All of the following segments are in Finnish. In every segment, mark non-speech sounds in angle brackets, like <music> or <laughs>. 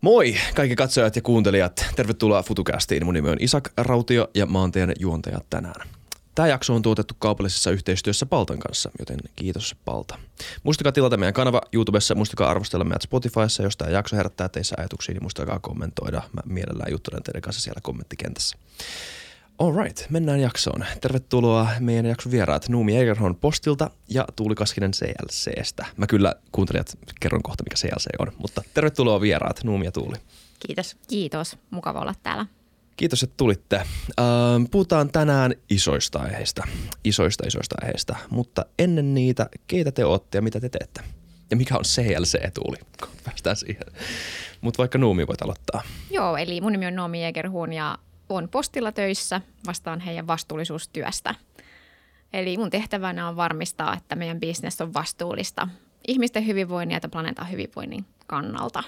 Moi kaikki katsojat ja kuuntelijat. Tervetuloa FutuCastiin. Mun nimi on Isak Rautio ja mä oon teidän juontaja tänään. Tämä jakso on tuotettu kaupallisessa yhteistyössä Paltan kanssa, joten kiitos Palta. Muistakaa tilata meidän kanava YouTubessa, muistakaa arvostella meidät Spotifyssa. Jos tämä jakso herättää teissä ajatuksia, niin muistakaa kommentoida. Mä mielellään juttelen teidän kanssa siellä kommenttikentässä. Alright, mennään jaksoon. Tervetuloa meidän jakson vieraat Nuumi Egerhon Postilta ja Tuuli Kaskinen CLCstä. Mä kyllä kuuntelijat kerron kohta, mikä CLC on, mutta tervetuloa vieraat Nuumi ja Tuuli. Kiitos. Kiitos. Mukava olla täällä. Kiitos, että tulitte. Ähm, puhutaan tänään isoista aiheista, isoista isoista aiheista, mutta ennen niitä, keitä te olette ja mitä te teette? Ja mikä on CLC, Tuuli? Päästään siihen. Mutta vaikka Nuumi voit aloittaa. Joo, eli mun nimi on Noomi Jägerhuun ja on postilla töissä, vastaan heidän vastuullisuustyöstä. Eli mun tehtävänä on varmistaa, että meidän bisnes on vastuullista ihmisten hyvinvoinnin ja planeetan hyvinvoinnin kannalta.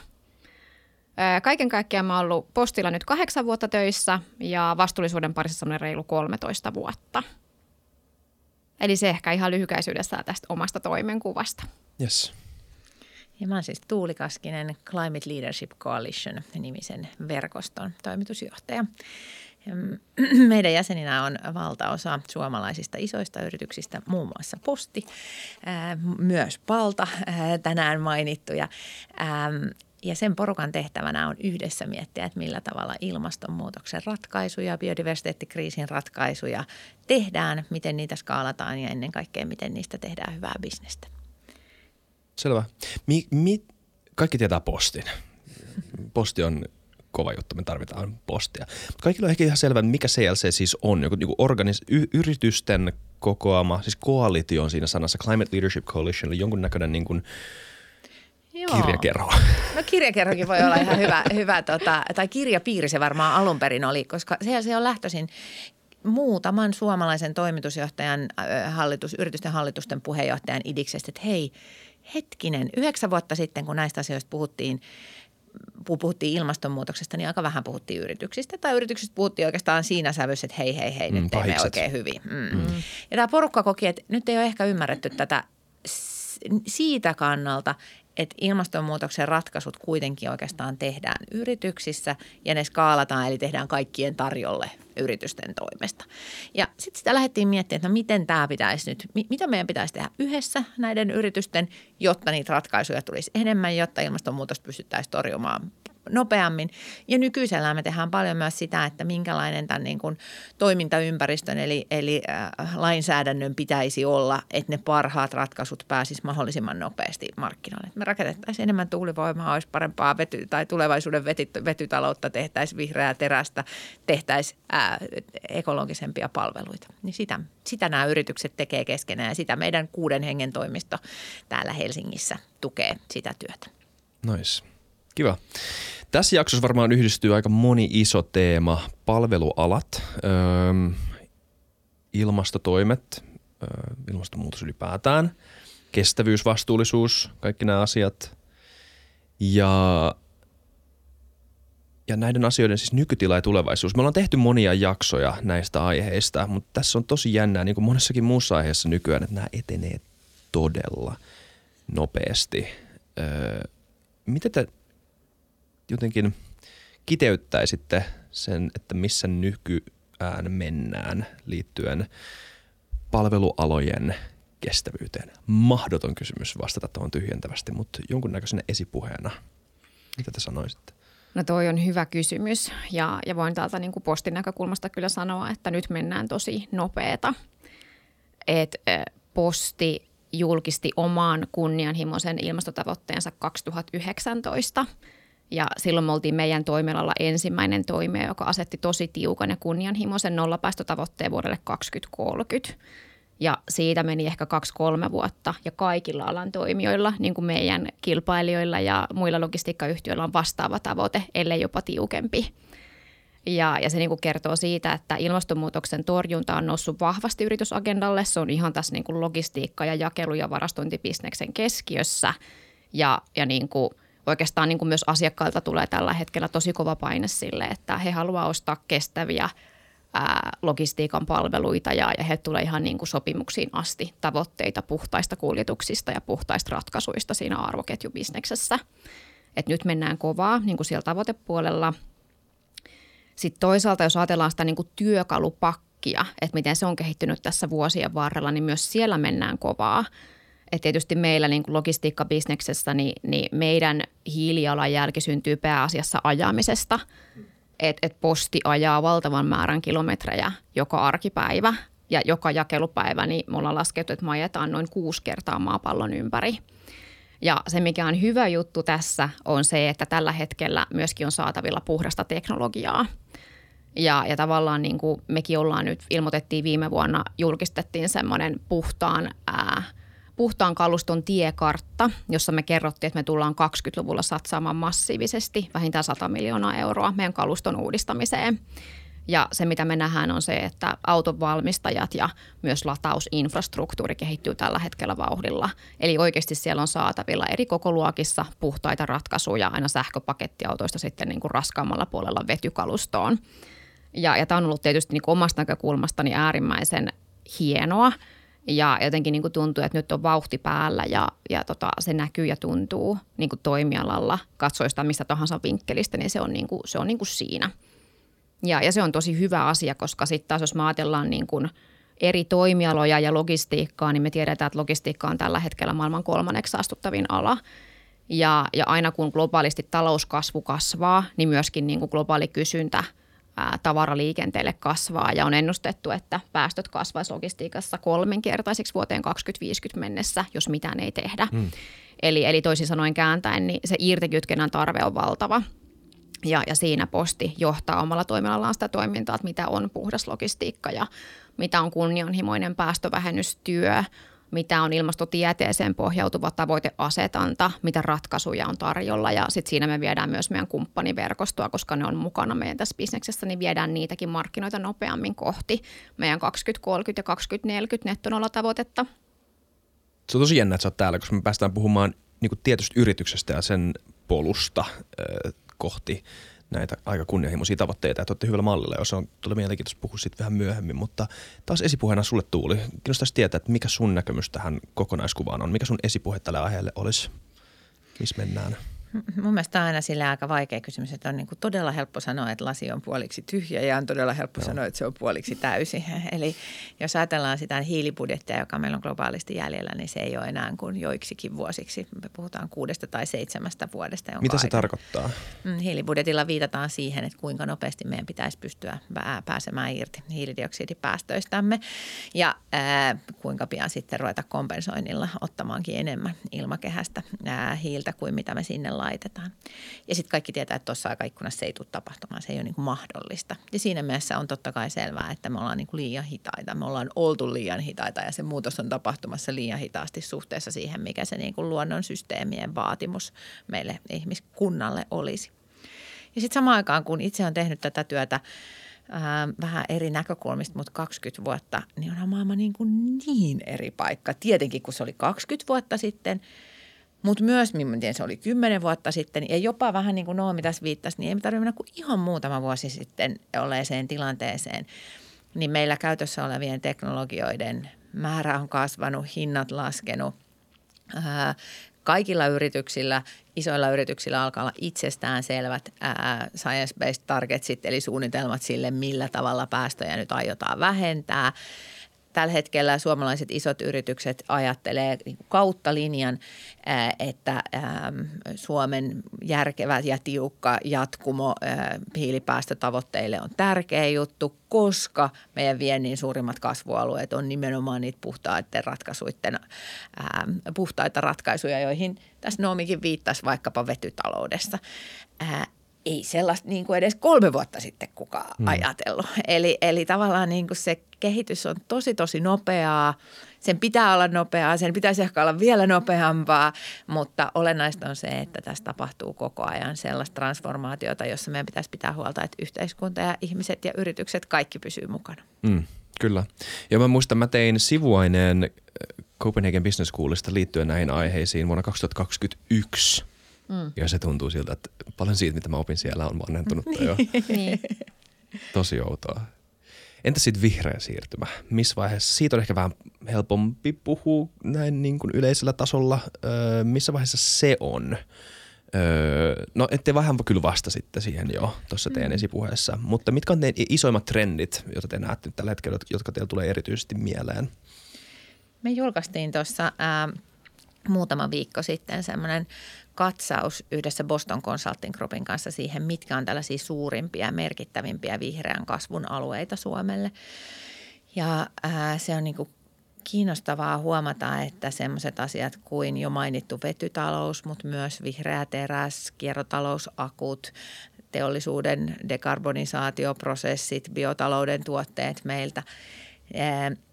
Kaiken kaikkiaan mä oon ollut postilla nyt kahdeksan vuotta töissä ja vastuullisuuden parissa semmoinen reilu 13 vuotta. Eli se ehkä ihan lyhykäisyydessä tästä omasta toimenkuvasta. Yes. Ja mä oon siis Tuuli Kaskinen Climate Leadership Coalition-nimisen verkoston toimitusjohtaja. Meidän jäseninä on valtaosa suomalaisista isoista yrityksistä, muun muassa Posti, myös Palta tänään mainittuja. Ja sen porukan tehtävänä on yhdessä miettiä, että millä tavalla ilmastonmuutoksen ratkaisuja, biodiversiteettikriisin ratkaisuja tehdään, miten niitä skaalataan ja ennen kaikkea miten niistä tehdään hyvää bisnestä. Selvä. Mi, mi, kaikki tietää postin. Posti on kova juttu, me tarvitaan postia. Kaikilla on ehkä ihan selvä, mikä CLC siis on. Joku, joku organis, y, yritysten kokoama, siis koalitio on siinä sanassa, Climate Leadership Coalition, eli jonkunnäköinen niin kuin, Joo. kirjakerho. No kirjakerhokin voi olla ihan hyvä, hyvä tota, tai kirjapiiri se varmaan alun perin oli, koska se on lähtöisin muutaman suomalaisen toimitusjohtajan, hallitus, yritysten hallitusten puheenjohtajan idiksestä, että hei – hetkinen, yhdeksän vuotta sitten, kun näistä asioista puhuttiin, puhuttiin ilmastonmuutoksesta, niin aika vähän puhuttiin yrityksistä. Tai yrityksistä puhuttiin oikeastaan siinä sävyssä, että hei, hei, hei, nyt mm, teemme oikein hyvin. Mm. Mm. Ja tämä porukka koki, että nyt ei ole ehkä ymmärretty tätä siitä kannalta, että ilmastonmuutoksen ratkaisut kuitenkin oikeastaan tehdään yrityksissä ja ne skaalataan, eli tehdään kaikkien tarjolle yritysten toimesta. Ja sitten sitä lähdettiin miettimään, että no miten tämä pitäisi nyt, mitä meidän pitäisi tehdä yhdessä näiden yritysten, jotta niitä ratkaisuja tulisi enemmän, jotta ilmastonmuutos pystyttäisiin torjumaan nopeammin. Ja nykyisellään me tehdään paljon myös sitä, että minkälainen tämän niin kuin toimintaympäristön eli, eli äh, lainsäädännön pitäisi olla, että ne parhaat ratkaisut pääsisivät mahdollisimman nopeasti markkinoille. Me rakennettaisiin enemmän tuulivoimaa, olisi parempaa vety, tai tulevaisuuden vety, vetytaloutta, tehtäisiin vihreää terästä, tehtäisiin äh, ekologisempia palveluita. Niin sitä, sitä nämä yritykset tekee keskenään ja sitä meidän kuuden hengen toimisto täällä Helsingissä tukee sitä työtä. Nice. Kiva. Tässä jaksossa varmaan yhdistyy aika moni iso teema. Palvelualat, öö, ilmastotoimet, öö, ilmastonmuutos ylipäätään, kestävyys, vastuullisuus, kaikki nämä asiat. Ja, ja näiden asioiden siis nykytila ja tulevaisuus. Me ollaan tehty monia jaksoja näistä aiheista, mutta tässä on tosi jännää, niin kuin monessakin muussa aiheessa nykyään, että nämä etenee todella nopeasti. Öö, mitä te jotenkin kiteyttäisitte sen, että missä nykyään mennään liittyen palvelualojen kestävyyteen? Mahdoton kysymys vastata tuohon tyhjentävästi, mutta jonkunnäköisenä esipuheena. Mitä te sanoisitte? No toi on hyvä kysymys ja, ja voin täältä niin kuin postin näkökulmasta kyllä sanoa, että nyt mennään tosi nopeeta. Et, posti julkisti oman kunnianhimoisen ilmastotavoitteensa 2019 – ja silloin me oltiin meidän toimialalla ensimmäinen toimija, joka asetti tosi tiukan ja kunnianhimoisen nollapäästötavoitteen vuodelle 2030. Ja siitä meni ehkä kaksi-kolme vuotta ja kaikilla alan toimijoilla, niin kuin meidän kilpailijoilla ja muilla logistiikkayhtiöillä on vastaava tavoite, ellei jopa tiukempi. Ja, ja se niin kuin kertoo siitä, että ilmastonmuutoksen torjunta on noussut vahvasti yritysagendalle. Se on ihan tässä niin kuin logistiikka- ja jakelu- ja varastointibisneksen keskiössä. Ja, ja niin kuin – oikeastaan niin kuin myös asiakkailta tulee tällä hetkellä tosi kova paine sille, että he haluaa ostaa kestäviä ää, logistiikan palveluita ja, ja he tulee ihan niin kuin sopimuksiin asti tavoitteita puhtaista kuljetuksista ja puhtaista ratkaisuista siinä arvoketjubisneksessä. että nyt mennään kovaa niin kuin siellä tavoitepuolella. Sitten toisaalta, jos ajatellaan sitä niin kuin työkalupakkia, että miten se on kehittynyt tässä vuosien varrella, niin myös siellä mennään kovaa. Et tietysti meillä niin kuin logistiikkabisneksessä, niin, niin meidän hiilijalanjälki syntyy pääasiassa ajamisesta. Et, et posti ajaa valtavan määrän kilometrejä joka arkipäivä ja joka jakelupäivä, niin me ollaan laskettu, että me ajetaan noin kuusi kertaa maapallon ympäri. Ja se, mikä on hyvä juttu tässä, on se, että tällä hetkellä myöskin on saatavilla puhdasta teknologiaa. Ja, ja tavallaan niin kuin mekin ollaan nyt, ilmoitettiin viime vuonna, julkistettiin semmoinen puhtaan ää, – puhtaan kaluston tiekartta, jossa me kerrottiin, että me tullaan 20-luvulla satsaamaan massiivisesti vähintään 100 miljoonaa euroa meidän kaluston uudistamiseen. Ja se, mitä me nähdään, on se, että auton valmistajat ja myös latausinfrastruktuuri kehittyy tällä hetkellä vauhdilla. Eli oikeasti siellä on saatavilla eri kokoluokissa puhtaita ratkaisuja aina sähköpakettiautoista sitten niin kuin raskaammalla puolella vetykalustoon. Ja, ja tämä on ollut tietysti niin omasta näkökulmastani äärimmäisen hienoa – ja jotenkin niin kuin tuntuu, että nyt on vauhti päällä ja, ja tota, se näkyy ja tuntuu niin kuin toimialalla. Katsoista mistä tahansa vinkkelistä, niin se on, niin kuin, se on niin kuin siinä. Ja, ja se on tosi hyvä asia, koska sitten taas jos me ajatellaan niin kuin eri toimialoja ja logistiikkaa, niin me tiedetään, että logistiikka on tällä hetkellä maailman kolmanneksi saastuttavin ala. Ja, ja aina kun globaalisti talouskasvu kasvaa, niin myöskin niin kuin globaali kysyntä – tavaraliikenteelle kasvaa ja on ennustettu, että päästöt kasvaisi logistiikassa kolminkertaisiksi vuoteen 2050 mennessä, jos mitään ei tehdä. Hmm. Eli, eli toisin sanoen kääntäen, niin se irtikytkennän tarve on valtava. Ja, ja siinä posti johtaa omalla toimialallaan sitä toimintaa, että mitä on puhdas logistiikka ja mitä on kunnianhimoinen päästövähennystyö, mitä on ilmastotieteeseen pohjautuva tavoiteasetanta, mitä ratkaisuja on tarjolla ja sitten siinä me viedään myös meidän kumppaniverkostoa, koska ne on mukana meidän tässä bisneksessä, niin viedään niitäkin markkinoita nopeammin kohti meidän 2030 ja 2040 nettonolla tavoitetta. Se on tosi jännä, että sä oot täällä, koska me päästään puhumaan niin tietystä yrityksestä ja sen polusta äh, kohti näitä aika kunnianhimoisia tavoitteita, että olette hyvällä mallilla, jos on tulee mielenkiintoista puhua sitten vähän myöhemmin, mutta taas esipuheena sulle Tuuli. Kiinnostaisi tietää, että mikä sun näkemys tähän kokonaiskuvaan on, mikä sun esipuhe tälle aiheelle olisi, missä mennään? Mun mielestä on aina sillä aika vaikea kysymys, että on niin kuin todella helppo sanoa, että lasi on puoliksi tyhjä ja on todella helppo Joo. sanoa, että se on puoliksi täysi. <laughs> Eli jos ajatellaan sitä hiilibudjettia, joka meillä on globaalisti jäljellä, niin se ei ole enää kuin joiksikin vuosiksi. Me puhutaan kuudesta tai seitsemästä vuodesta. Mitä se aika. tarkoittaa? Mm, hiilibudjetilla viitataan siihen, että kuinka nopeasti meidän pitäisi pystyä pääsemään irti hiilidioksidipäästöistämme ja ää, kuinka pian sitten ruveta kompensoinnilla ottamaankin enemmän ilmakehästä ää, hiiltä kuin mitä me sinne laitetaan. Ja sitten kaikki tietää, että tuossa aikaikkunassa ei tule tapahtumaan, se ei ole niin kuin mahdollista. Ja siinä mielessä on totta kai selvää, että me ollaan niin kuin liian hitaita. Me ollaan oltu liian hitaita ja se muutos on tapahtumassa liian hitaasti suhteessa siihen, mikä se niin kuin luonnon systeemien vaatimus meille ihmiskunnalle olisi. Ja sitten samaan aikaan, kun itse on tehnyt tätä työtä vähän eri näkökulmista, mutta 20 vuotta, niin onhan maailma niin, kuin niin eri paikka. Tietenkin, kun se oli 20 vuotta sitten – mutta myös, miten se oli kymmenen vuotta sitten, ja jopa vähän niin kuin Noomi tässä viittasi, niin ei tarvitse mennä kuin ihan muutama vuosi sitten olleeseen tilanteeseen. Niin meillä käytössä olevien teknologioiden määrä on kasvanut, hinnat laskenut. kaikilla yrityksillä, isoilla yrityksillä alkaa olla itsestään selvät science-based targetsit, eli suunnitelmat sille, millä tavalla päästöjä nyt aiotaan vähentää – tällä hetkellä suomalaiset isot yritykset ajattelee niin kautta linjan, että Suomen järkevä ja tiukka jatkumo hiilipäästötavoitteille on tärkeä juttu, koska meidän viennin suurimmat kasvualueet on nimenomaan niitä puhtaiden ratkaisuiden, puhtaita ratkaisuja, joihin tässä Noomikin viittasi vaikkapa vetytaloudessa ei sellaista niin kuin edes kolme vuotta sitten kukaan mm. ajatellut. Eli, eli tavallaan niin kuin se kehitys on tosi tosi nopeaa. Sen pitää olla nopeaa, sen pitäisi ehkä olla vielä nopeampaa, mutta olennaista on se, että tässä tapahtuu koko ajan sellaista transformaatiota, jossa meidän pitäisi pitää huolta, että yhteiskunta ja ihmiset ja yritykset kaikki pysyy mukana. Mm, kyllä. Ja mä muistan, mä tein sivuaineen äh, Copenhagen Business Schoolista liittyen näihin aiheisiin vuonna 2021 – Mm. Ja se tuntuu siltä, että paljon siitä, mitä mä opin siellä, on vanhentunut jo. <laughs> niin. Tosi outoa. Entä sitten vihreä siirtymä? Missä vaiheessa? Siitä on ehkä vähän helpompi puhua näin niin kuin yleisellä tasolla. Öö, missä vaiheessa se on? Öö, no ette vähän kyllä vastasitte siihen jo tuossa teidän mm. esipuheessa, mutta mitkä on ne isoimmat trendit, joita te näette nyt tällä hetkellä, jotka teillä tulee erityisesti mieleen? Me julkaistiin tuossa muutama viikko sitten semmoinen katsaus yhdessä Boston Consulting Groupin kanssa siihen, mitkä on tällaisia suurimpia, merkittävimpiä vihreän kasvun alueita Suomelle. Ja ää, se on niin kuin kiinnostavaa huomata, että sellaiset asiat kuin jo mainittu vetytalous, mutta myös vihreä teräs, kiertotalousakut, teollisuuden dekarbonisaatioprosessit, biotalouden tuotteet meiltä –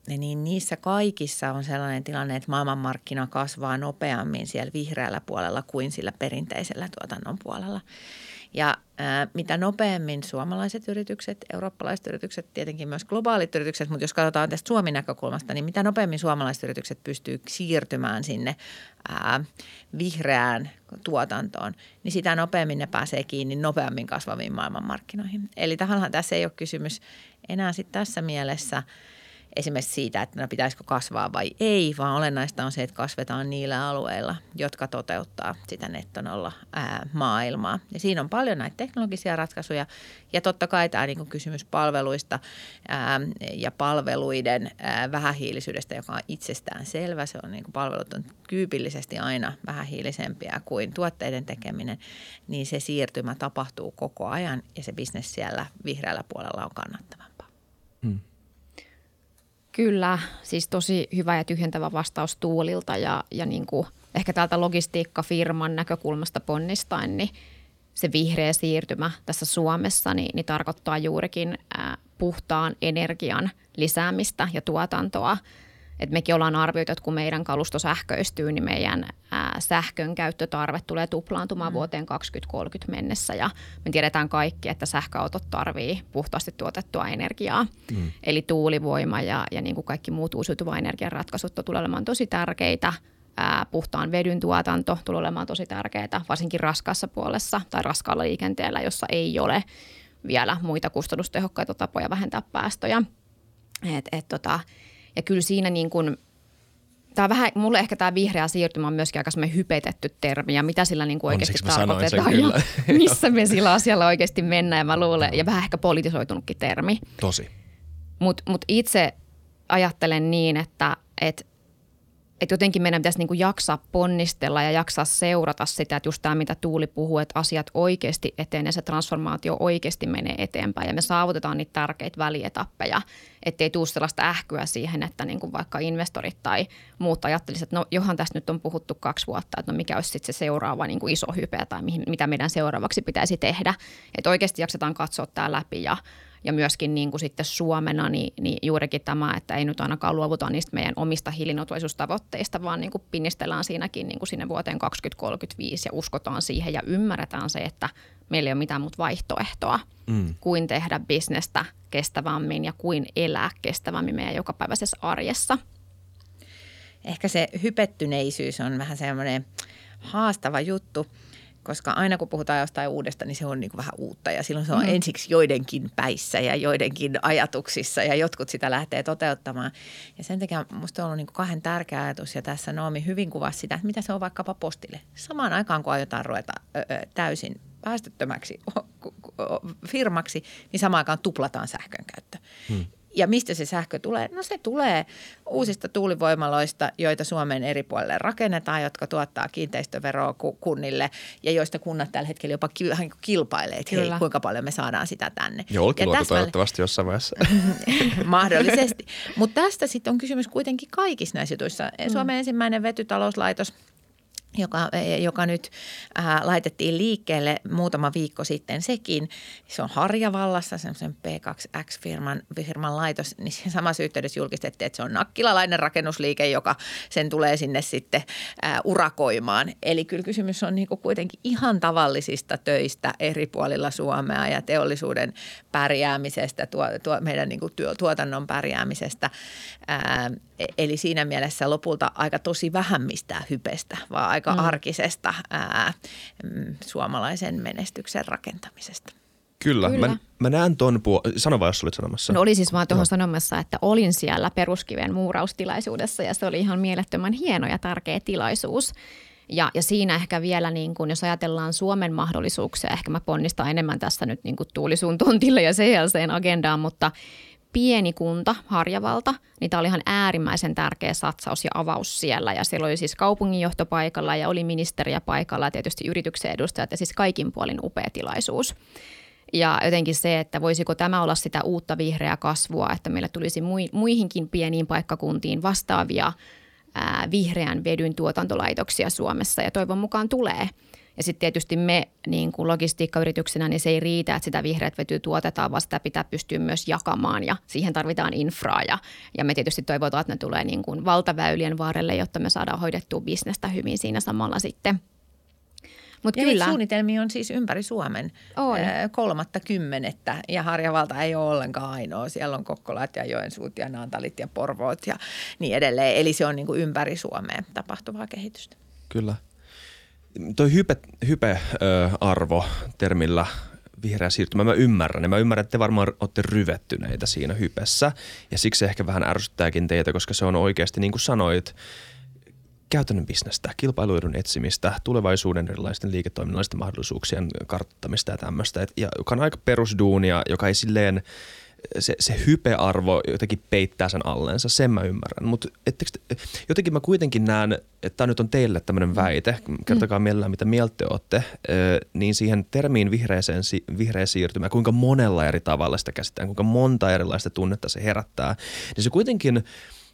niin niissä kaikissa on sellainen tilanne, että maailmanmarkkina kasvaa nopeammin siellä vihreällä puolella kuin sillä perinteisellä tuotannon puolella. Ja mitä nopeammin suomalaiset yritykset, eurooppalaiset yritykset, tietenkin myös globaalit yritykset, mutta jos katsotaan tästä Suomen näkökulmasta, niin mitä nopeammin suomalaiset yritykset pystyy siirtymään sinne ää, vihreään tuotantoon, niin sitä nopeammin ne pääsee kiinni nopeammin kasvaviin maailmanmarkkinoihin. Eli tahanhan tässä ei ole kysymys enää sitten tässä mielessä – esimerkiksi siitä, että no pitäisikö kasvaa vai ei, vaan olennaista on se, että kasvetaan niillä alueilla, jotka toteuttaa sitä nettonolla ää, maailmaa. Ja siinä on paljon näitä teknologisia ratkaisuja ja totta kai tämä niin kysymys palveluista ää, ja palveluiden ää, vähähiilisyydestä, joka on itsestään selvä. Se on niin kuin palvelut on kyypillisesti aina vähähiilisempiä kuin tuotteiden tekeminen, niin se siirtymä tapahtuu koko ajan ja se bisnes siellä vihreällä puolella on kannattavampaa. Kyllä, siis tosi hyvä ja tyhjentävä vastaus Tuulilta ja, ja niin kuin ehkä täältä logistiikkafirman näkökulmasta ponnistain, niin se vihreä siirtymä tässä Suomessa niin, niin tarkoittaa juurikin ää, puhtaan energian lisäämistä ja tuotantoa – et mekin ollaan arvioitu, että kun meidän kalusto sähköistyy, niin meidän ää, sähkön käyttötarve tulee tuplaantumaan mm. vuoteen 2030 mennessä. Ja me tiedetään kaikki, että sähköautot tarvii puhtaasti tuotettua energiaa. Mm. Eli tuulivoima ja, ja niin kuin kaikki muut uusiutuva energian ratkaisut tulee olemaan tosi tärkeitä. Ää, puhtaan vedyn tuotanto tulee olemaan tosi tärkeää, varsinkin raskaassa puolessa tai raskaalla liikenteellä, jossa ei ole vielä muita kustannustehokkaita tapoja vähentää päästöjä. Et, et tota, ja kyllä siinä niin kuin, tämä vähän, mulle ehkä tämä vihreä siirtymä on myöskin aika semmoinen hypetetty termi ja mitä sillä niin kuin oikeasti tarkoitetaan ja <laughs> missä me sillä asialla oikeasti mennään ja mä luulen, ja vähän ehkä politisoitunutkin termi. Tosi. Mutta mut itse ajattelen niin, että et että jotenkin meidän pitäisi niin kuin jaksaa ponnistella ja jaksaa seurata sitä, että just tämä, mitä Tuuli puhuu, että asiat oikeasti etenee, se transformaatio oikeasti menee eteenpäin ja me saavutetaan niitä tärkeitä välietappeja, ettei tule sellaista ähkyä siihen, että niin kuin vaikka investorit tai muut ajattelisivat, että no johan tässä nyt on puhuttu kaksi vuotta, että no mikä olisi sitten se seuraava niin kuin iso hype tai mihin, mitä meidän seuraavaksi pitäisi tehdä. Että oikeasti jaksetaan katsoa tämä läpi ja ja myöskin niin kuin sitten Suomena niin, niin juurikin tämä, että ei nyt ainakaan luovuta niistä meidän omista hiilineutraalisuustavoitteista, vaan niin kuin pinnistellään siinäkin niin kuin sinne vuoteen 2035 ja uskotaan siihen ja ymmärretään se, että meillä ei ole mitään muuta vaihtoehtoa mm. kuin tehdä bisnestä kestävämmin ja kuin elää kestävämmin meidän jokapäiväisessä arjessa. Ehkä se hypettyneisyys on vähän semmoinen haastava juttu – koska aina kun puhutaan jostain uudesta, niin se on niin kuin vähän uutta ja silloin se on mm. ensiksi joidenkin päissä ja joidenkin ajatuksissa ja jotkut sitä lähtee toteuttamaan. Ja sen takia minusta on ollut niin kuin kahden tärkeä ajatus ja tässä Noomi hyvin kuvasi sitä, että mitä se on vaikkapa postille. Samaan aikaan kun aiotaan ruveta ö, ö, täysin päästöttömäksi firmaksi, niin samaan aikaan tuplataan sähkön käyttö. Hmm. Ja mistä se sähkö tulee? No se tulee uusista tuulivoimaloista, joita Suomen eri puolille rakennetaan, jotka tuottaa kiinteistöveroa kunnille ja joista kunnat tällä hetkellä jopa kilpailee, että hei, kuinka paljon me saadaan sitä tänne. Ja Olkiluoto toivottavasti jossain vaiheessa. <laughs> Mahdollisesti. Mutta tästä sitten on kysymys kuitenkin kaikissa näissä jutuissa. Suomen mm. ensimmäinen vetytalouslaitos – joka, e, joka nyt ää, laitettiin liikkeelle muutama viikko sitten sekin. Se on Harjavallassa, semmoisen P2X-firman firman laitos, niin siinä samassa yhteydessä julkistettiin, että se on nakkilalainen rakennusliike, joka sen tulee sinne sitten ää, urakoimaan. Eli kyllä kysymys on niin kuitenkin ihan tavallisista töistä eri puolilla Suomea ja teollisuuden pärjäämisestä, tuo, tuo, meidän niin työ, tuotannon pärjäämisestä. Ää, e, eli siinä mielessä lopulta aika tosi vähän mistään hypestä, vaan aika mm. arkisesta ää, mm, suomalaisen menestyksen rakentamisesta. Kyllä, Kyllä. Mä, mä näen ton puol- Sano vaan, jos olit sanomassa. No oli siis vaan tuohon no. sanomassa, että olin siellä peruskiven muuraustilaisuudessa ja se oli ihan mielettömän hieno ja tärkeä tilaisuus. Ja, ja siinä ehkä vielä, niin kun, jos ajatellaan Suomen mahdollisuuksia, ehkä mä ponnistan enemmän tässä nyt niin kuin Tuulisuun tontille ja CLCn agendaan, mutta pieni kunta, Harjavalta, niin tämä oli ihan äärimmäisen tärkeä satsaus ja avaus siellä. Ja siellä oli siis kaupunginjohto paikalla ja oli ministeriä paikalla ja tietysti yrityksen edustajat ja siis kaikin puolin upea tilaisuus. Ja jotenkin se, että voisiko tämä olla sitä uutta vihreää kasvua, että meillä tulisi muihinkin pieniin paikkakuntiin vastaavia ää, vihreän vedyn tuotantolaitoksia Suomessa ja toivon mukaan tulee. Ja sitten tietysti me niin kuin logistiikkayrityksenä, niin se ei riitä, että sitä vihreät vetyä tuotetaan, vaan sitä pitää pystyä myös jakamaan ja siihen tarvitaan infraa. Ja, ja me tietysti toivotaan, että ne tulee niin kuin valtaväylien varrelle, jotta me saadaan hoidettua bisnestä hyvin siinä samalla sitten – Mut ja kyllä. suunnitelmia on siis ympäri Suomen on. kolmatta kymmenettä ja Harjavalta ei ole ollenkaan ainoa. Siellä on Kokkolat ja Joensuut ja Naantalit ja Porvoot ja niin edelleen. Eli se on niin kuin ympäri Suomea tapahtuvaa kehitystä. Kyllä. Toi hype, hype-arvo termillä vihreä siirtymä, mä ymmärrän. Ja mä ymmärrän, että te varmaan olette ryvettyneitä siinä hypessä. Ja siksi ehkä vähän ärsyttääkin teitä, koska se on oikeasti, niin kuin sanoit, käytännön bisnestä, kilpailuidun etsimistä, tulevaisuuden erilaisten liiketoiminnallisten mahdollisuuksien karttamista ja tämmöistä, ja joka on aika perusduunia, joka ei silleen, se, se hypearvo jotenkin peittää sen alleensa, sen mä ymmärrän. Mutta jotenkin mä kuitenkin näen, että tämä nyt on teille tämmöinen väite, kertokaa mielellään mitä mieltä te olette, niin siihen termiin vihreäseen, vihreä siirtymä, kuinka monella eri tavalla sitä käsitetään, kuinka monta erilaista tunnetta se herättää, niin se kuitenkin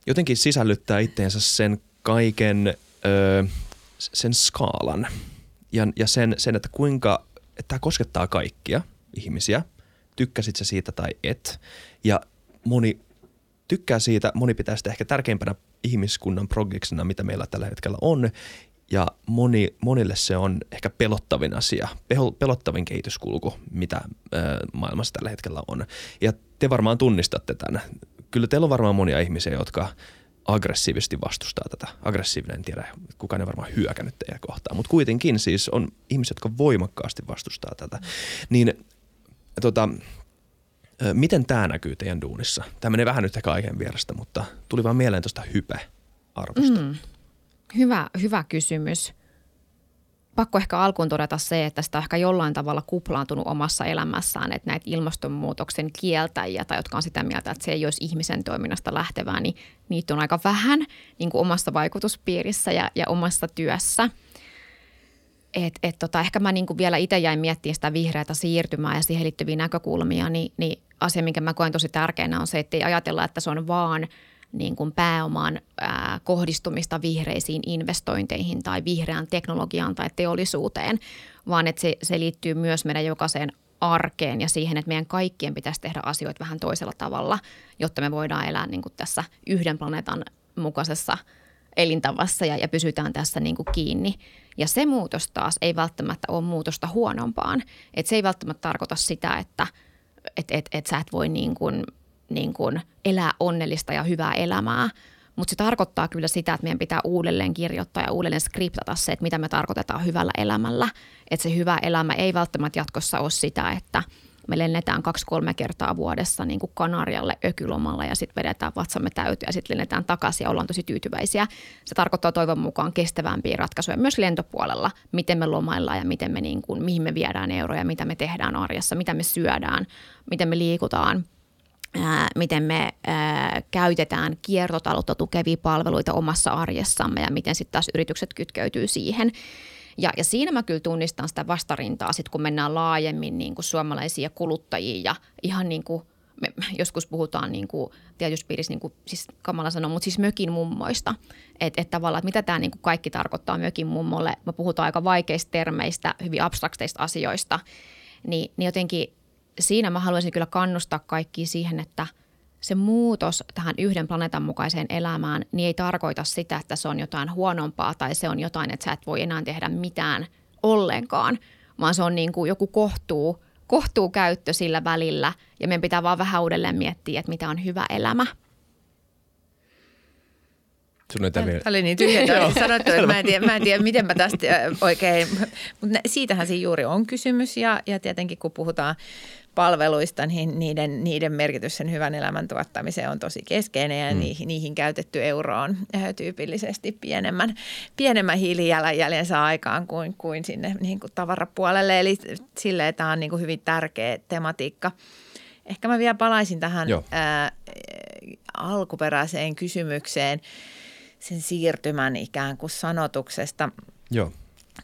jotenkin sisällyttää itteensä sen kaiken sen skaalan. Ja, ja sen, sen, että kuinka että tämä koskettaa kaikkia ihmisiä, tykkäsit sä siitä tai et. Ja moni tykkää siitä, moni pitää sitä ehkä tärkeimpänä ihmiskunnan projektina, mitä meillä tällä hetkellä on. Ja moni, monille se on ehkä pelottavin asia, pelottavin kehityskulku, mitä ö, maailmassa tällä hetkellä on. Ja te varmaan tunnistatte tämän. Kyllä teillä on varmaan monia ihmisiä, jotka aggressiivisesti vastustaa tätä. Aggressiivinen, en tiedä, kukaan ei varmaan hyökännyt teidän kohtaan, mutta kuitenkin siis on ihmiset, jotka voimakkaasti vastustaa tätä. Niin tota, miten tämä näkyy teidän duunissa? Tämä menee vähän nyt ehkä aiheen vierestä, mutta tuli vaan mieleen tuosta hype-arvosta. Mm. Hyvä, hyvä kysymys pakko ehkä alkuun todeta se, että sitä on ehkä jollain tavalla kuplaantunut omassa elämässään, että näitä ilmastonmuutoksen kieltäjiä tai jotka on sitä mieltä, että se ei olisi ihmisen toiminnasta lähtevää, niin niitä on aika vähän niin kuin omassa vaikutuspiirissä ja, ja omassa työssä. Et, et tota, ehkä mä niin kuin vielä itse jäin miettimään sitä vihreätä siirtymää ja siihen liittyviä näkökulmia, niin, niin asia, minkä mä koen tosi tärkeänä on se, että ei ajatella, että se on vaan – niin kuin pääoman ää, kohdistumista vihreisiin investointeihin tai vihreään teknologiaan tai teollisuuteen, vaan että se, se liittyy myös meidän jokaiseen arkeen ja siihen, että meidän kaikkien pitäisi tehdä asioita vähän toisella tavalla, jotta me voidaan elää niin kuin tässä yhden planeetan mukaisessa elintavassa ja, ja pysytään tässä niin kuin kiinni. Ja se muutos taas ei välttämättä ole muutosta huonompaan. Et se ei välttämättä tarkoita sitä, että et, et, et sä et voi niin kuin – niin kuin elää onnellista ja hyvää elämää. Mutta se tarkoittaa kyllä sitä, että meidän pitää uudelleen kirjoittaa ja uudelleen skriptata se, että mitä me tarkoitetaan hyvällä elämällä. Että se hyvä elämä ei välttämättä jatkossa ole sitä, että me lennetään kaksi-kolme kertaa vuodessa niin kuin Kanarialle ökylomalla ja sitten vedetään vatsamme täytyy ja sitten lennetään takaisin ja ollaan tosi tyytyväisiä. Se tarkoittaa toivon mukaan kestävämpiä ratkaisuja myös lentopuolella, miten me lomaillaan ja miten me niin kuin, mihin me viedään euroja, mitä me tehdään arjessa, mitä me syödään, miten me liikutaan – ää, miten me ää, käytetään kiertotaloutta tukevia palveluita omassa arjessamme ja miten sitten taas yritykset kytkeytyy siihen. Ja, ja siinä mä kyllä tunnistan sitä vastarintaa, sit kun mennään laajemmin niin kuin suomalaisia kuluttajia ja ihan niin kuin me joskus puhutaan niin kuin, tietysti piirissä, niin kuin, siis kamala sanoa, mutta siis mökin mummoista. Että et tavallaan, että mitä tämä niin kuin kaikki tarkoittaa mökin mummolle. Me puhutaan aika vaikeista termeistä, hyvin abstrakteista asioista. Niin, niin jotenkin siinä mä haluaisin kyllä kannustaa kaikki siihen, että se muutos tähän yhden planeetan mukaiseen elämään niin ei tarkoita sitä, että se on jotain huonompaa tai se on jotain, että sä et voi enää tehdä mitään ollenkaan, vaan se on niin kuin joku kohtuu, kohtuu käyttö sillä välillä ja meidän pitää vaan vähän uudelleen miettiä, että mitä on hyvä elämä. Sun Tämä oli niin tyhjä, että <laughs> sanottu, että mä en tiedä, mä en tiedä miten mä tästä oikein, mutta siitähän siinä juuri on kysymys ja, ja tietenkin kun puhutaan palveluista, niin niiden, niiden merkitys sen hyvän elämän tuottamiseen on tosi keskeinen ja mm. niihin, niihin käytetty euro on äh, tyypillisesti pienemmän, pienemmän hiilijalanjäljen saa aikaan kuin, kuin sinne niin kuin tavarapuolelle. Eli silleen tämä on niin kuin hyvin tärkeä tematiikka. Ehkä mä vielä palaisin tähän Joo. ää, alkuperäiseen kysymykseen sen siirtymän ikään kuin sanotuksesta. Joo.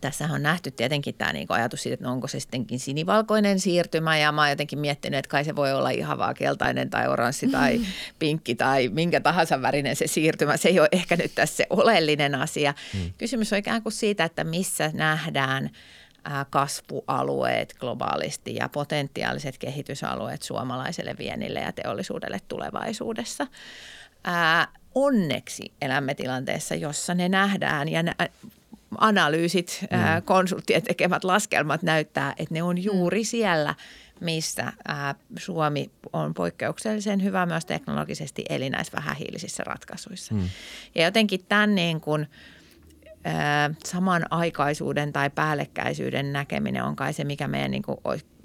Tässä on nähty tietenkin tämä niinku ajatus siitä, että no onko se sittenkin sinivalkoinen siirtymä ja mä oon jotenkin miettinyt, että kai se voi olla ihan vaan keltainen tai oranssi tai pinkki tai minkä tahansa värinen se siirtymä. Se ei ole ehkä nyt tässä se oleellinen asia. Hmm. Kysymys on ikään kuin siitä, että missä nähdään ää, kasvualueet globaalisti ja potentiaaliset kehitysalueet suomalaiselle vienille ja teollisuudelle tulevaisuudessa. Ää, onneksi elämme tilanteessa, jossa ne nähdään ja nä- analyysit, mm. ää, konsulttien tekemät laskelmat näyttää, että ne on juuri siellä, missä ää, Suomi on poikkeuksellisen hyvä myös teknologisesti eli näissä vähähiilisissä ratkaisuissa. Mm. Ja jotenkin tämän niin kuin, ää, samanaikaisuuden tai päällekkäisyyden näkeminen on kai se, mikä meidän niin kuin,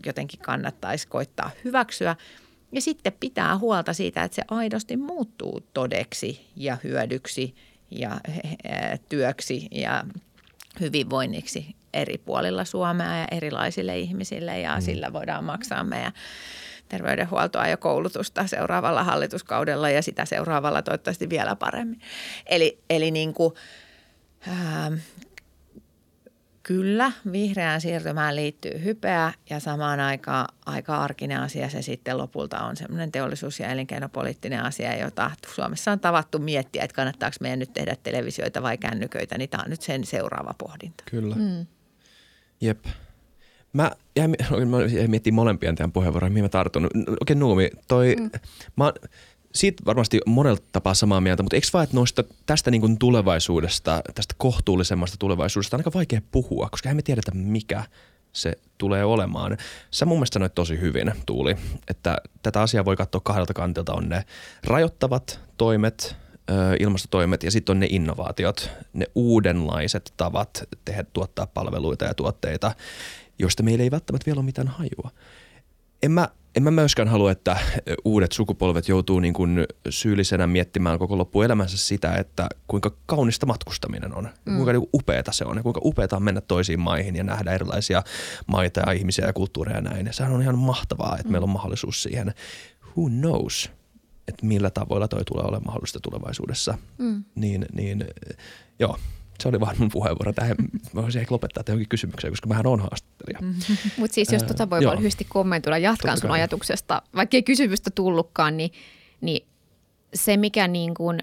jotenkin kannattaisi koittaa hyväksyä. Ja sitten pitää huolta siitä, että se aidosti muuttuu todeksi ja hyödyksi ja työksi ja hyvinvoinniksi eri puolilla Suomea ja erilaisille ihmisille ja mm. sillä voidaan maksaa meidän terveydenhuoltoa ja koulutusta seuraavalla hallituskaudella ja sitä seuraavalla toivottavasti vielä paremmin. Eli, eli niin kuin, ää, Kyllä, vihreään siirtymään liittyy hypeä ja samaan aikaan aika arkinen asia se sitten lopulta on semmoinen teollisuus- ja elinkeinopoliittinen asia, jota Suomessa on tavattu miettiä, että kannattaako meidän nyt tehdä televisioita vai kännyköitä, niin tämä on nyt sen seuraava pohdinta. Kyllä. Mm. Jep. Mä jäin, <laughs> mä jäin miettimään molempien tämän puheenvuoroja, mihin mä tartun. Okei, okay, Nuumi, toi, mm. mä, siitä varmasti monella tapaa samaa mieltä, mutta eikö vaan, että noista, tästä niin kuin tulevaisuudesta, tästä kohtuullisemmasta tulevaisuudesta on aika vaikea puhua, koska emme tiedetä mikä se tulee olemaan. Sä mun mielestä sanoit tosi hyvin, Tuuli, että tätä asiaa voi katsoa kahdelta kantilta. On ne rajoittavat toimet, ilmastotoimet ja sitten on ne innovaatiot, ne uudenlaiset tavat tehdä, tuottaa palveluita ja tuotteita, joista meillä ei välttämättä vielä ole mitään hajua. En mä en mä myöskään halua, että uudet sukupolvet joutuu niin kuin syyllisenä miettimään koko loppuelämänsä sitä, että kuinka kaunista matkustaminen on, mm. kuinka niin upeata se on ja kuinka upeata on mennä toisiin maihin ja nähdä erilaisia maita ja ihmisiä ja kulttuureja ja näin. Sehän on ihan mahtavaa, että mm. meillä on mahdollisuus siihen. Who knows, että millä tavoilla toi tulee olemaan mahdollista tulevaisuudessa. Mm. Niin, niin joo, se oli vaan mun puheenvuoro tähän. Mä voisin ehkä lopettaa johonkin kysymykseen, koska mähän on haastattelija. Mm-hmm. Mutta siis jos tota voi vaan lyhyesti kommentoida, jatkan sun ajatuksesta, vaikka ei kysymystä tullutkaan, niin, niin se mikä niin kuin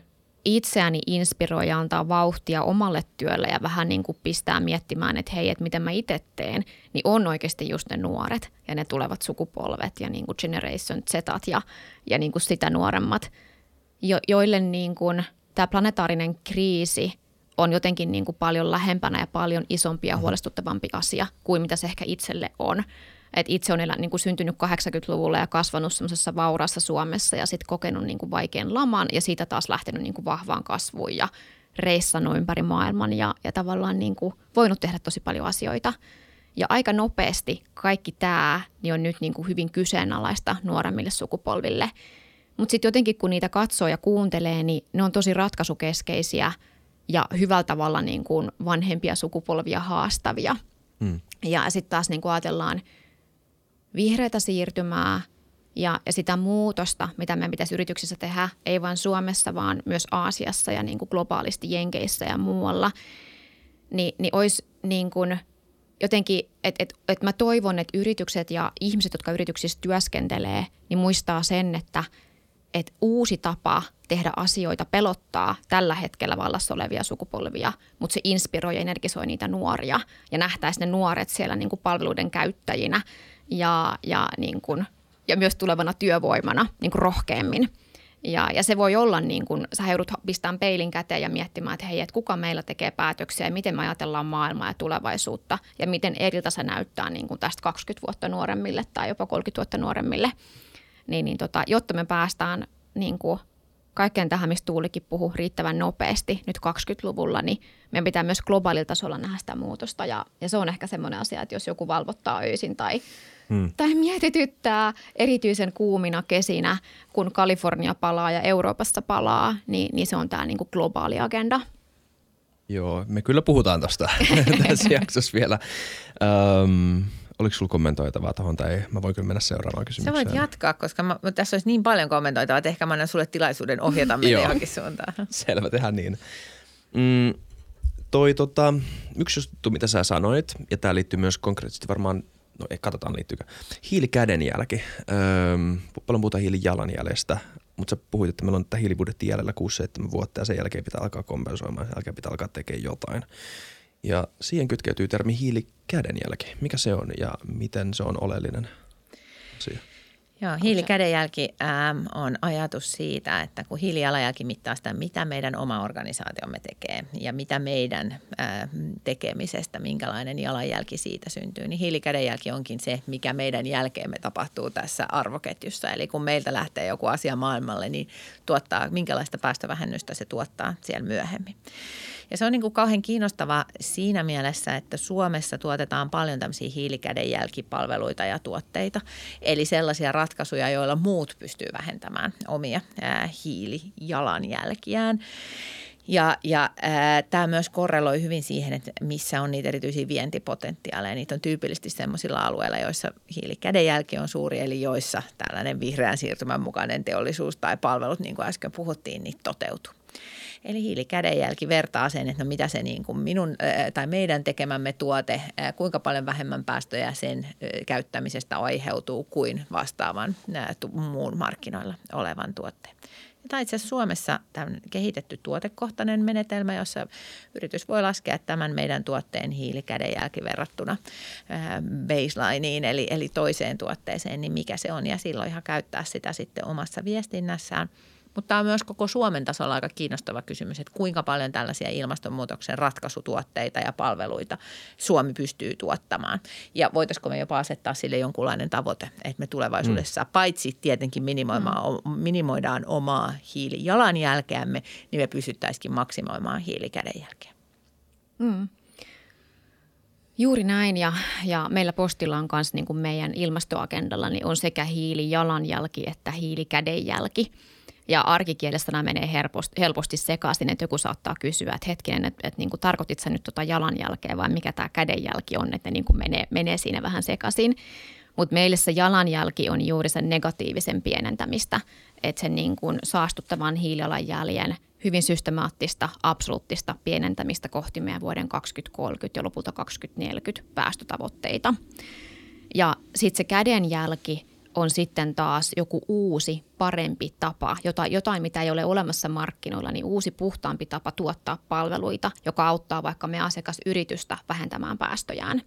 itseäni inspiroi ja antaa vauhtia omalle työlle ja vähän niin kuin pistää miettimään, että hei, että miten mä itse teen, niin on oikeasti just ne nuoret ja ne tulevat sukupolvet ja niin kuin Generation Zetat ja, ja niin kuin sitä nuoremmat, jo, joille niin kuin tämä planetaarinen kriisi – on jotenkin niin kuin paljon lähempänä ja paljon isompi ja mm-hmm. huolestuttavampi asia kuin mitä se ehkä itselle on. Et itse on elä, niin kuin syntynyt 80-luvulla ja kasvanut semmoisessa vauraassa Suomessa ja sitten kokenut niin kuin vaikean laman ja siitä taas lähtenyt niin kuin vahvaan kasvuun ja reissannut ympäri maailman ja, ja tavallaan niin kuin voinut tehdä tosi paljon asioita. Ja aika nopeasti kaikki tämä niin on nyt niin kuin hyvin kyseenalaista nuoremmille sukupolville. Mutta sitten jotenkin kun niitä katsoo ja kuuntelee, niin ne on tosi ratkaisukeskeisiä – ja hyvällä tavalla niin kuin vanhempia sukupolvia haastavia. Mm. Ja sitten taas niin kuin ajatellaan vihreätä siirtymää ja, ja sitä muutosta, mitä meidän pitäisi yrityksissä tehdä, ei vain Suomessa, vaan myös Aasiassa ja niin kuin globaalisti Jenkeissä ja muualla, niin, niin olisi niin kuin jotenkin, että et, et mä toivon, että yritykset ja ihmiset, jotka yrityksissä työskentelee, niin muistaa sen, että – että uusi tapa tehdä asioita pelottaa tällä hetkellä vallassa olevia sukupolvia, mutta se inspiroi ja energisoi niitä nuoria ja nähtäisi ne nuoret siellä niin kuin palveluiden käyttäjinä ja, ja, niin kuin, ja myös tulevana työvoimana niin kuin rohkeammin. Ja, ja se voi olla niin kuin, sä joudut pistämään peilin käteen ja miettimään, että hei, että kuka meillä tekee päätöksiä ja miten me ajatellaan maailmaa ja tulevaisuutta ja miten eriltä se näyttää niin kuin tästä 20 vuotta nuoremmille tai jopa 30 vuotta nuoremmille – niin, niin tota, jotta me päästään niin kuin kaikkeen tähän, mistä Tuulikin puhuu riittävän nopeasti nyt 20-luvulla, niin meidän pitää myös globaalilla tasolla nähdä sitä muutosta. Ja, ja se on ehkä semmoinen asia, että jos joku valvottaa öisin tai, hmm. tai mietityttää erityisen kuumina kesinä, kun Kalifornia palaa ja Euroopassa palaa, niin, niin se on tämä niin kuin globaali agenda. Joo, me kyllä puhutaan tuosta <laughs> tässä jaksossa vielä. Öm, oliko sinulla kommentoitavaa tuohon tai mä voin kyllä mennä seuraavaan kysymykseen. Sä voit jatkaa, koska mä, tässä olisi niin paljon kommentoitavaa, että ehkä mä annan sulle tilaisuuden ohjata <laughs> meitä johonkin suuntaan. <laughs> Selvä, tehdään niin. Mm, toi tota, yksi juttu, mitä sä sanoit, ja tämä liittyy myös konkreettisesti varmaan, no ei, katsotaan liittyykö, hiilikädenjälki. Öö, paljon puhutaan hiilijalanjäljestä, mutta sä puhuit, että meillä on tämä hiilibudjetti jäljellä 6-7 vuotta ja sen jälkeen pitää alkaa kompensoimaan, sen jälkeen pitää alkaa tekemään jotain. Ja siihen kytkeytyy termi hiilikädenjälki. Mikä se on ja miten se on oleellinen asia? Joo, hiilikädenjälki ähm, on ajatus siitä, että kun hiilijalanjälki mittaa sitä, mitä meidän oma organisaatiomme tekee ja mitä meidän äh, tekemisestä, minkälainen jalanjälki siitä syntyy, niin hiilikädenjälki onkin se, mikä meidän jälkeemme tapahtuu tässä arvoketjussa. Eli kun meiltä lähtee joku asia maailmalle, niin tuottaa, minkälaista päästövähennystä se tuottaa siellä myöhemmin. Ja se on niin kuin kauhean kiinnostava siinä mielessä, että Suomessa tuotetaan paljon tämmöisiä hiilikädenjälkipalveluita ja tuotteita. Eli sellaisia ratkaisuja, joilla muut pystyy vähentämään omia ää, hiilijalanjälkiään. Ja, ja tämä myös korreloi hyvin siihen, että missä on niitä erityisiä vientipotentiaaleja. Niitä on tyypillisesti sellaisilla alueilla, joissa hiilikädenjälki on suuri, eli joissa tällainen vihreän siirtymän mukainen teollisuus tai palvelut, niin kuin äsken puhuttiin, niin toteutuu. Eli hiilikädenjälki vertaa sen, että no mitä se niin kuin minun tai meidän tekemämme tuote, kuinka paljon vähemmän päästöjä sen käyttämisestä aiheutuu kuin vastaavan muun markkinoilla olevan tuotteen. Tai itse asiassa Suomessa tämän kehitetty tuotekohtainen menetelmä, jossa yritys voi laskea tämän meidän tuotteen hiilikädenjälki verrattuna baselineen, eli, eli toiseen tuotteeseen, niin mikä se on. Ja silloin ihan käyttää sitä sitten omassa viestinnässään – mutta tämä on myös koko Suomen tasolla aika kiinnostava kysymys, että kuinka paljon tällaisia ilmastonmuutoksen ratkaisutuotteita ja palveluita Suomi pystyy tuottamaan. Ja voitaisiko me jopa asettaa sille jonkunlainen tavoite, että me tulevaisuudessa mm. paitsi tietenkin mm. minimoidaan omaa hiilijalanjälkeämme, niin me pystyttäisikin maksimoimaan hiilikädenjälkeä. Mm. Juuri näin ja, ja meillä postilla on myös niin kuin meidän ilmastoagendalla niin on sekä hiilijalanjälki että hiilikädenjälki – ja arkikielessä nämä menee helposti, helposti sekaisin, että joku saattaa kysyä, että hetkinen, että, että niin tarkoitit sä nyt tota jalanjälkeä vai mikä tämä kädenjälki on, että ne niin kuin menee, menee siinä vähän sekaisin. Mutta meille se jalanjälki on juuri sen negatiivisen pienentämistä, että sen niin kuin saastuttavan hiilijalanjäljen hyvin systemaattista, absoluuttista pienentämistä kohti meidän vuoden 2030 ja lopulta 2040 päästötavoitteita. Ja sitten se kädenjälki on sitten taas joku uusi, parempi tapa, jotain, jotain, mitä ei ole olemassa markkinoilla, niin uusi, puhtaampi tapa tuottaa palveluita, joka auttaa vaikka me asiakasyritystä vähentämään päästöjään.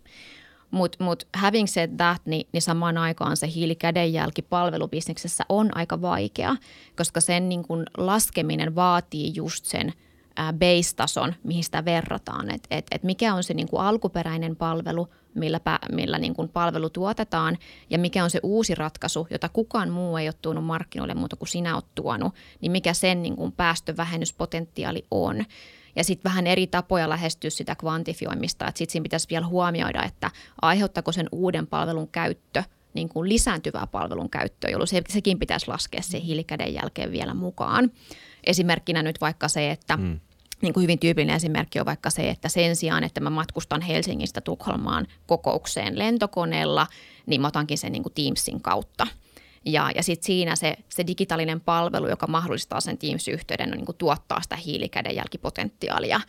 Mutta mut having said that, niin, niin samaan aikaan se hiilikädenjälki palvelubisneksessä on aika vaikea, koska sen niin kun laskeminen vaatii just sen base-tason, mihin sitä verrataan. Että et, et mikä on se niin alkuperäinen palvelu – millä, millä niin kuin palvelu tuotetaan ja mikä on se uusi ratkaisu, jota kukaan muu ei ole tuonut markkinoille muuta kuin sinä olet tuonut, niin mikä sen niin kuin päästövähennyspotentiaali on. Ja sitten vähän eri tapoja lähestyä sitä kvantifioimista, että sitten siinä pitäisi vielä huomioida, että aiheuttaako sen uuden palvelun käyttö niin kuin lisääntyvää palvelun käyttöä, jolloin se, sekin pitäisi laskea se hiilikäden jälkeen vielä mukaan. Esimerkkinä nyt vaikka se, että mm niin kuin hyvin tyypillinen esimerkki on vaikka se, että sen sijaan, että mä matkustan Helsingistä Tukholmaan kokoukseen lentokoneella, niin mä otankin sen niin kuin Teamsin kautta. Ja, ja sitten siinä se, se digitaalinen palvelu, joka mahdollistaa sen Teams-yhteyden, niin kuin tuottaa sitä hiilikädenjälkipotentiaalia.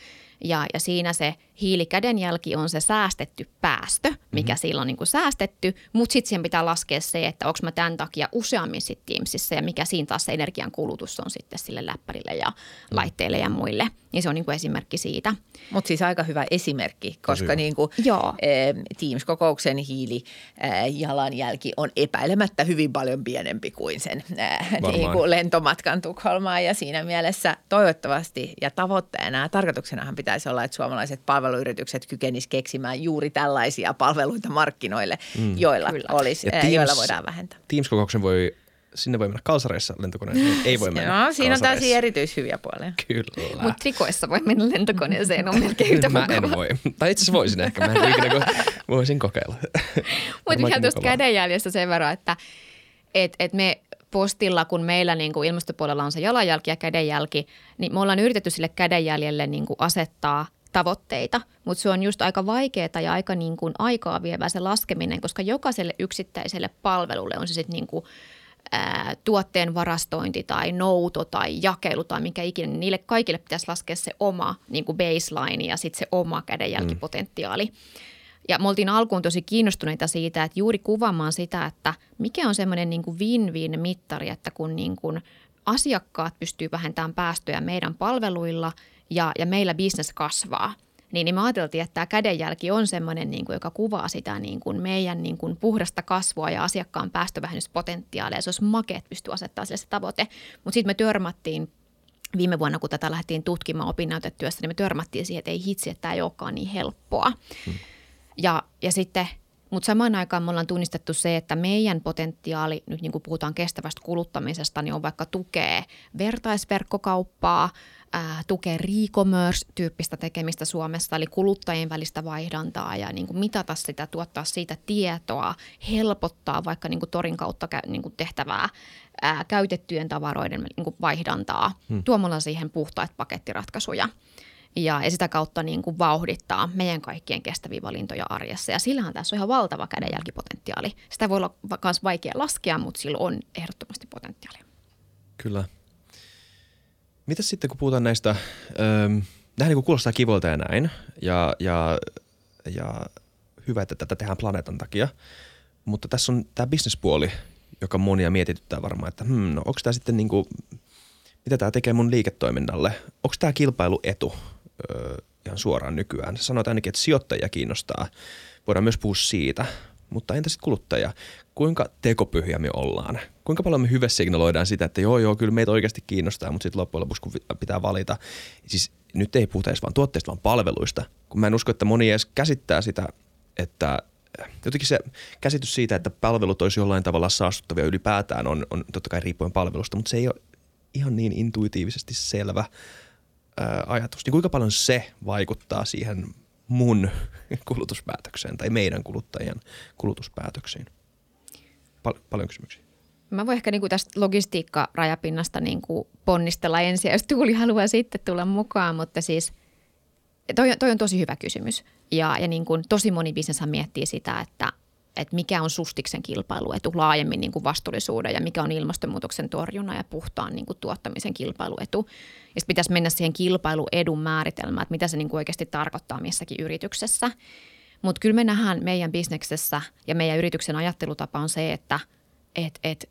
Ja, ja siinä se hiilikädenjälki on se säästetty päästö, mikä mm-hmm. silloin on niin kuin säästetty, mutta sitten siihen pitää laskea se, että onko mä tämän takia useammin sitten Teamsissa ja mikä siinä taas se energian kulutus on sitten sille läppärille ja mm. laitteille ja muille. Niin se on niin kuin esimerkki siitä. Mutta siis aika hyvä esimerkki, koska niin kuin, Joo. Teams-kokouksen hiilijalanjälki on epäilemättä hyvin paljon pienempi kuin sen niin kuin lentomatkan Tukholmaan ja siinä mielessä toivottavasti ja tavoitteena ja tarkoituksenahan pitäisi olla, että suomalaiset palveluyritykset kykenisivät keksimään juuri tällaisia palveluita markkinoille, mm. joilla, olisi, Teams, joilla voidaan vähentää. Teams-kokouksen voi sinne voi mennä kalsareissa lentokoneeseen, ei voi mennä No, siinä on täysin erityishyviä puolia. Kyllä. Mutta trikoissa voi mennä lentokoneeseen, on melkein yhtä Mä mukava. en voi. Tai itse asiassa voisin ehkä. Mä en ikinä, ko- voisin kokeilla. Mutta ihan tuosta kädenjäljestä sen verran, että et, et me postilla, kun meillä niin kuin ilmastopuolella on se jalanjälki ja kädenjälki, niin me ollaan yritetty sille kädenjäljelle niin kuin asettaa tavoitteita, mutta se on just aika vaikeaa ja aika niin kuin aikaa vievää se laskeminen, koska jokaiselle yksittäiselle palvelulle on se sitten niin kuin, ää, tuotteen varastointi tai nouto tai jakelu tai mikä ikinä, niin niille kaikille pitäisi laskea se oma niin kuin baseline ja sitten se oma kädenjälkipotentiaali. Ja me oltiin alkuun tosi kiinnostuneita siitä, että juuri kuvaamaan sitä, että mikä on semmoinen niin kuin win-win mittari, että kun niin kuin asiakkaat pystyy vähentämään päästöjä meidän palveluilla ja, ja meillä bisnes kasvaa, niin, niin me ajateltiin, että tämä kädenjälki on semmoinen, niin kuin, joka kuvaa sitä niin kuin meidän niin kuin puhdasta kasvua ja asiakkaan päästövähennyspotentiaalia. Se olisi makea, että pystyy asettamaan sille se tavoite. Mutta sitten me törmättiin viime vuonna, kun tätä lähdettiin tutkimaan opinnäytetyössä, niin me törmättiin siihen, että ei hitsi, että tämä ei olekaan niin helppoa. Hmm. Ja, ja sitten, mutta samaan aikaan me ollaan tunnistettu se, että meidän potentiaali, nyt niin kuin puhutaan kestävästä kuluttamisesta, niin on vaikka tukee vertaisverkkokauppaa, ää, tukee re-commerce-tyyppistä tekemistä Suomessa, eli kuluttajien välistä vaihdantaa ja niin kuin mitata sitä, tuottaa siitä tietoa, helpottaa vaikka niin kuin torin kautta kä- niin kuin tehtävää ää, käytettyjen tavaroiden niin kuin vaihdantaa, hmm. tuomalla siihen puhtaita pakettiratkaisuja ja, ja sitä kautta niin kuin vauhdittaa meidän kaikkien kestäviä valintoja arjessa. Ja sillähän tässä on ihan valtava kädenjälkipotentiaali. Sitä voi olla myös vaikea laskea, mutta sillä on ehdottomasti potentiaalia. Kyllä. Mitäs sitten, kun puhutaan näistä, öö, nämähän niin kuulostaa kivolta ja näin, ja, ja, ja hyvä, että tätä tehdään planeetan takia, mutta tässä on tämä bisnespuoli, joka monia mietityttää varmaan, että hmm, no onko tämä sitten niin kuin, mitä tämä tekee mun liiketoiminnalle? Onko tämä kilpailuetu öö, ihan suoraan nykyään? Sanoit ainakin, että sijoittajia kiinnostaa. Voidaan myös puhua siitä, mutta entä sitten kuluttaja? Kuinka tekopyhiä me ollaan? Kuinka paljon me hyvässä signaloidaan sitä, että joo, joo, kyllä meitä oikeasti kiinnostaa, mutta sitten loppujen lopuksi, kun pitää valita, siis nyt ei puhuta edes vaan tuotteista, vaan palveluista. Kun mä en usko, että moni edes käsittää sitä, että jotenkin se käsitys siitä, että palvelut olisi jollain tavalla saastuttavia ylipäätään on, on totta kai riippuen palvelusta, mutta se ei ole ihan niin intuitiivisesti selvä ajatus. Niin kuinka paljon se vaikuttaa siihen mun <laughs> kulutuspäätökseen tai meidän kuluttajien kulutuspäätöksiin? Pal- paljon kysymyksiä. Mä voin ehkä niin kuin tästä logistiikka-rajapinnasta niin kuin ponnistella ensin, jos Tuuli haluaa sitten tulla mukaan, mutta siis toi, toi on tosi hyvä kysymys. Ja, ja niin kuin tosi moni bisneshän miettii sitä, että, että mikä on sustiksen kilpailuetu laajemmin niin kuin vastuullisuuden ja mikä on ilmastonmuutoksen torjunnan ja puhtaan niin kuin tuottamisen kilpailuetu. Ja sitten pitäisi mennä siihen kilpailuedun määritelmään, että mitä se niin kuin oikeasti tarkoittaa missäkin yrityksessä. Mutta kyllä me nähdään meidän bisneksessä ja meidän yrityksen ajattelutapa on se, että et, et,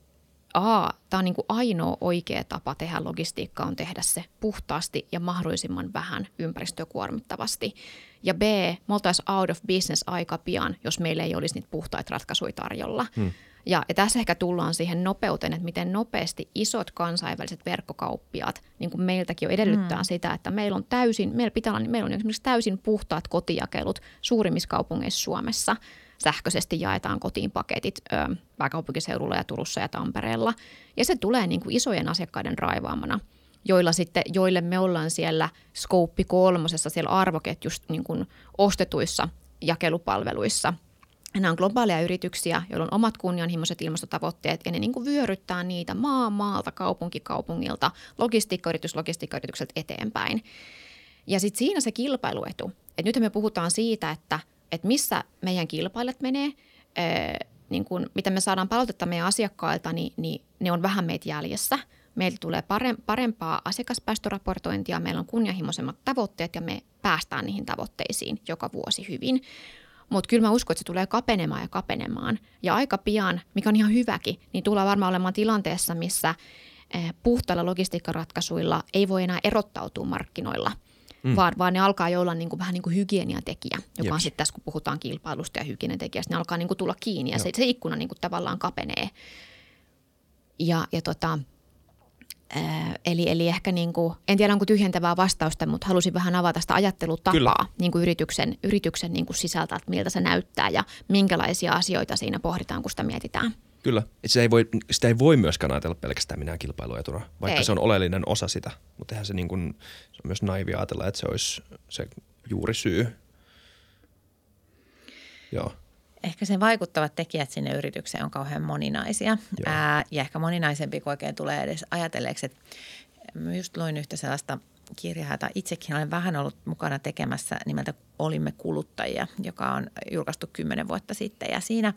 A, tämä on niin kuin ainoa oikea tapa tehdä logistiikkaa on tehdä se puhtaasti ja mahdollisimman vähän ympäristöä kuormittavasti. Ja B, me oltaisiin out of business aika pian, jos meillä ei olisi niitä puhtaita ratkaisuja tarjolla. Hmm. Ja, ja tässä ehkä tullaan siihen nopeuteen, että miten nopeasti isot kansainväliset verkkokauppiaat, niin kuin meiltäkin jo edellyttää hmm. sitä, että meillä on täysin, meillä pitää olla, meillä on esimerkiksi täysin puhtaat kotijakelut suurimmissa kaupungeissa Suomessa. Sähköisesti jaetaan kotiin paketit ö, pääkaupunkiseudulla ja Turussa ja Tampereella. Ja se tulee niin kuin isojen asiakkaiden raivaamana joilla sitten, joille me ollaan siellä Scope kolmosessa, siellä arvoketjusta niin kuin ostetuissa jakelupalveluissa. Nämä on globaaleja yrityksiä, joilla on omat kunnianhimoiset ilmastotavoitteet ja ne niin kuin vyöryttää niitä maa maalta, kaupunki kaupungilta, logistiikkayritys logistiikkayritykseltä eteenpäin. Ja sitten siinä se kilpailuetu. Et nyt me puhutaan siitä, että, että missä meidän kilpailijat menee, niin kun, mitä me saadaan palautetta meidän asiakkailta, niin, niin ne on vähän meitä jäljessä – meillä tulee parempaa asiakaspäästöraportointia, meillä on kunnianhimoisemmat tavoitteet ja me päästään niihin tavoitteisiin joka vuosi hyvin. Mutta kyllä mä uskon, että se tulee kapenemaan ja kapenemaan. Ja aika pian, mikä on ihan hyväkin, niin tullaan varmaan olemaan tilanteessa, missä puhtailla logistiikkaratkaisuilla ei voi enää erottautua markkinoilla, mm. vaan, vaan ne alkaa jo olla niin kuin, vähän niin kuin hygieniatekijä, joka Jeps. on sitten tässä, kun puhutaan kilpailusta ja hygieniatekijästä, ne alkaa niin kuin tulla kiinni ja se, se ikkuna niin kuin tavallaan kapenee. Ja, ja tota, Eli, eli ehkä niin kuin, en tiedä onko tyhjentävää vastausta, mutta halusin vähän avata sitä ajattelutapaa niin kuin yrityksen, yrityksen niin kuin sisältä, että miltä se näyttää ja minkälaisia asioita siinä pohditaan, kun sitä mietitään. Kyllä. Sitä ei, voi, sitä ei voi myöskään ajatella pelkästään minä kilpailuetuna, vaikka Ei. se on oleellinen osa sitä. Mutta eihän se, niin kuin, se on myös naivi ajatella, että se olisi se juuri syy. Joo. Ehkä sen vaikuttavat tekijät sinne yritykseen on kauhean moninaisia. Ää, ja ehkä moninaisempi kuin oikein tulee edes ajatelleeksi. Että mä just luin yhtä sellaista kirjaa, jota itsekin olen vähän ollut mukana tekemässä nimeltä Olimme kuluttajia, joka on julkaistu kymmenen vuotta sitten. Ja siinä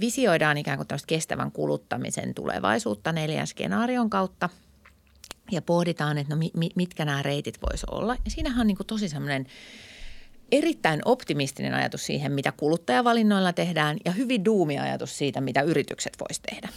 visioidaan ikään kuin tämmöistä kestävän kuluttamisen tulevaisuutta neljän skenaarion kautta. Ja pohditaan, että no mi- mi- mitkä nämä reitit voisi olla. Ja siinähän on niin kuin tosi semmoinen erittäin optimistinen ajatus siihen, mitä kuluttajavalinnoilla tehdään ja hyvin duumi ajatus siitä, mitä yritykset voisi tehdä.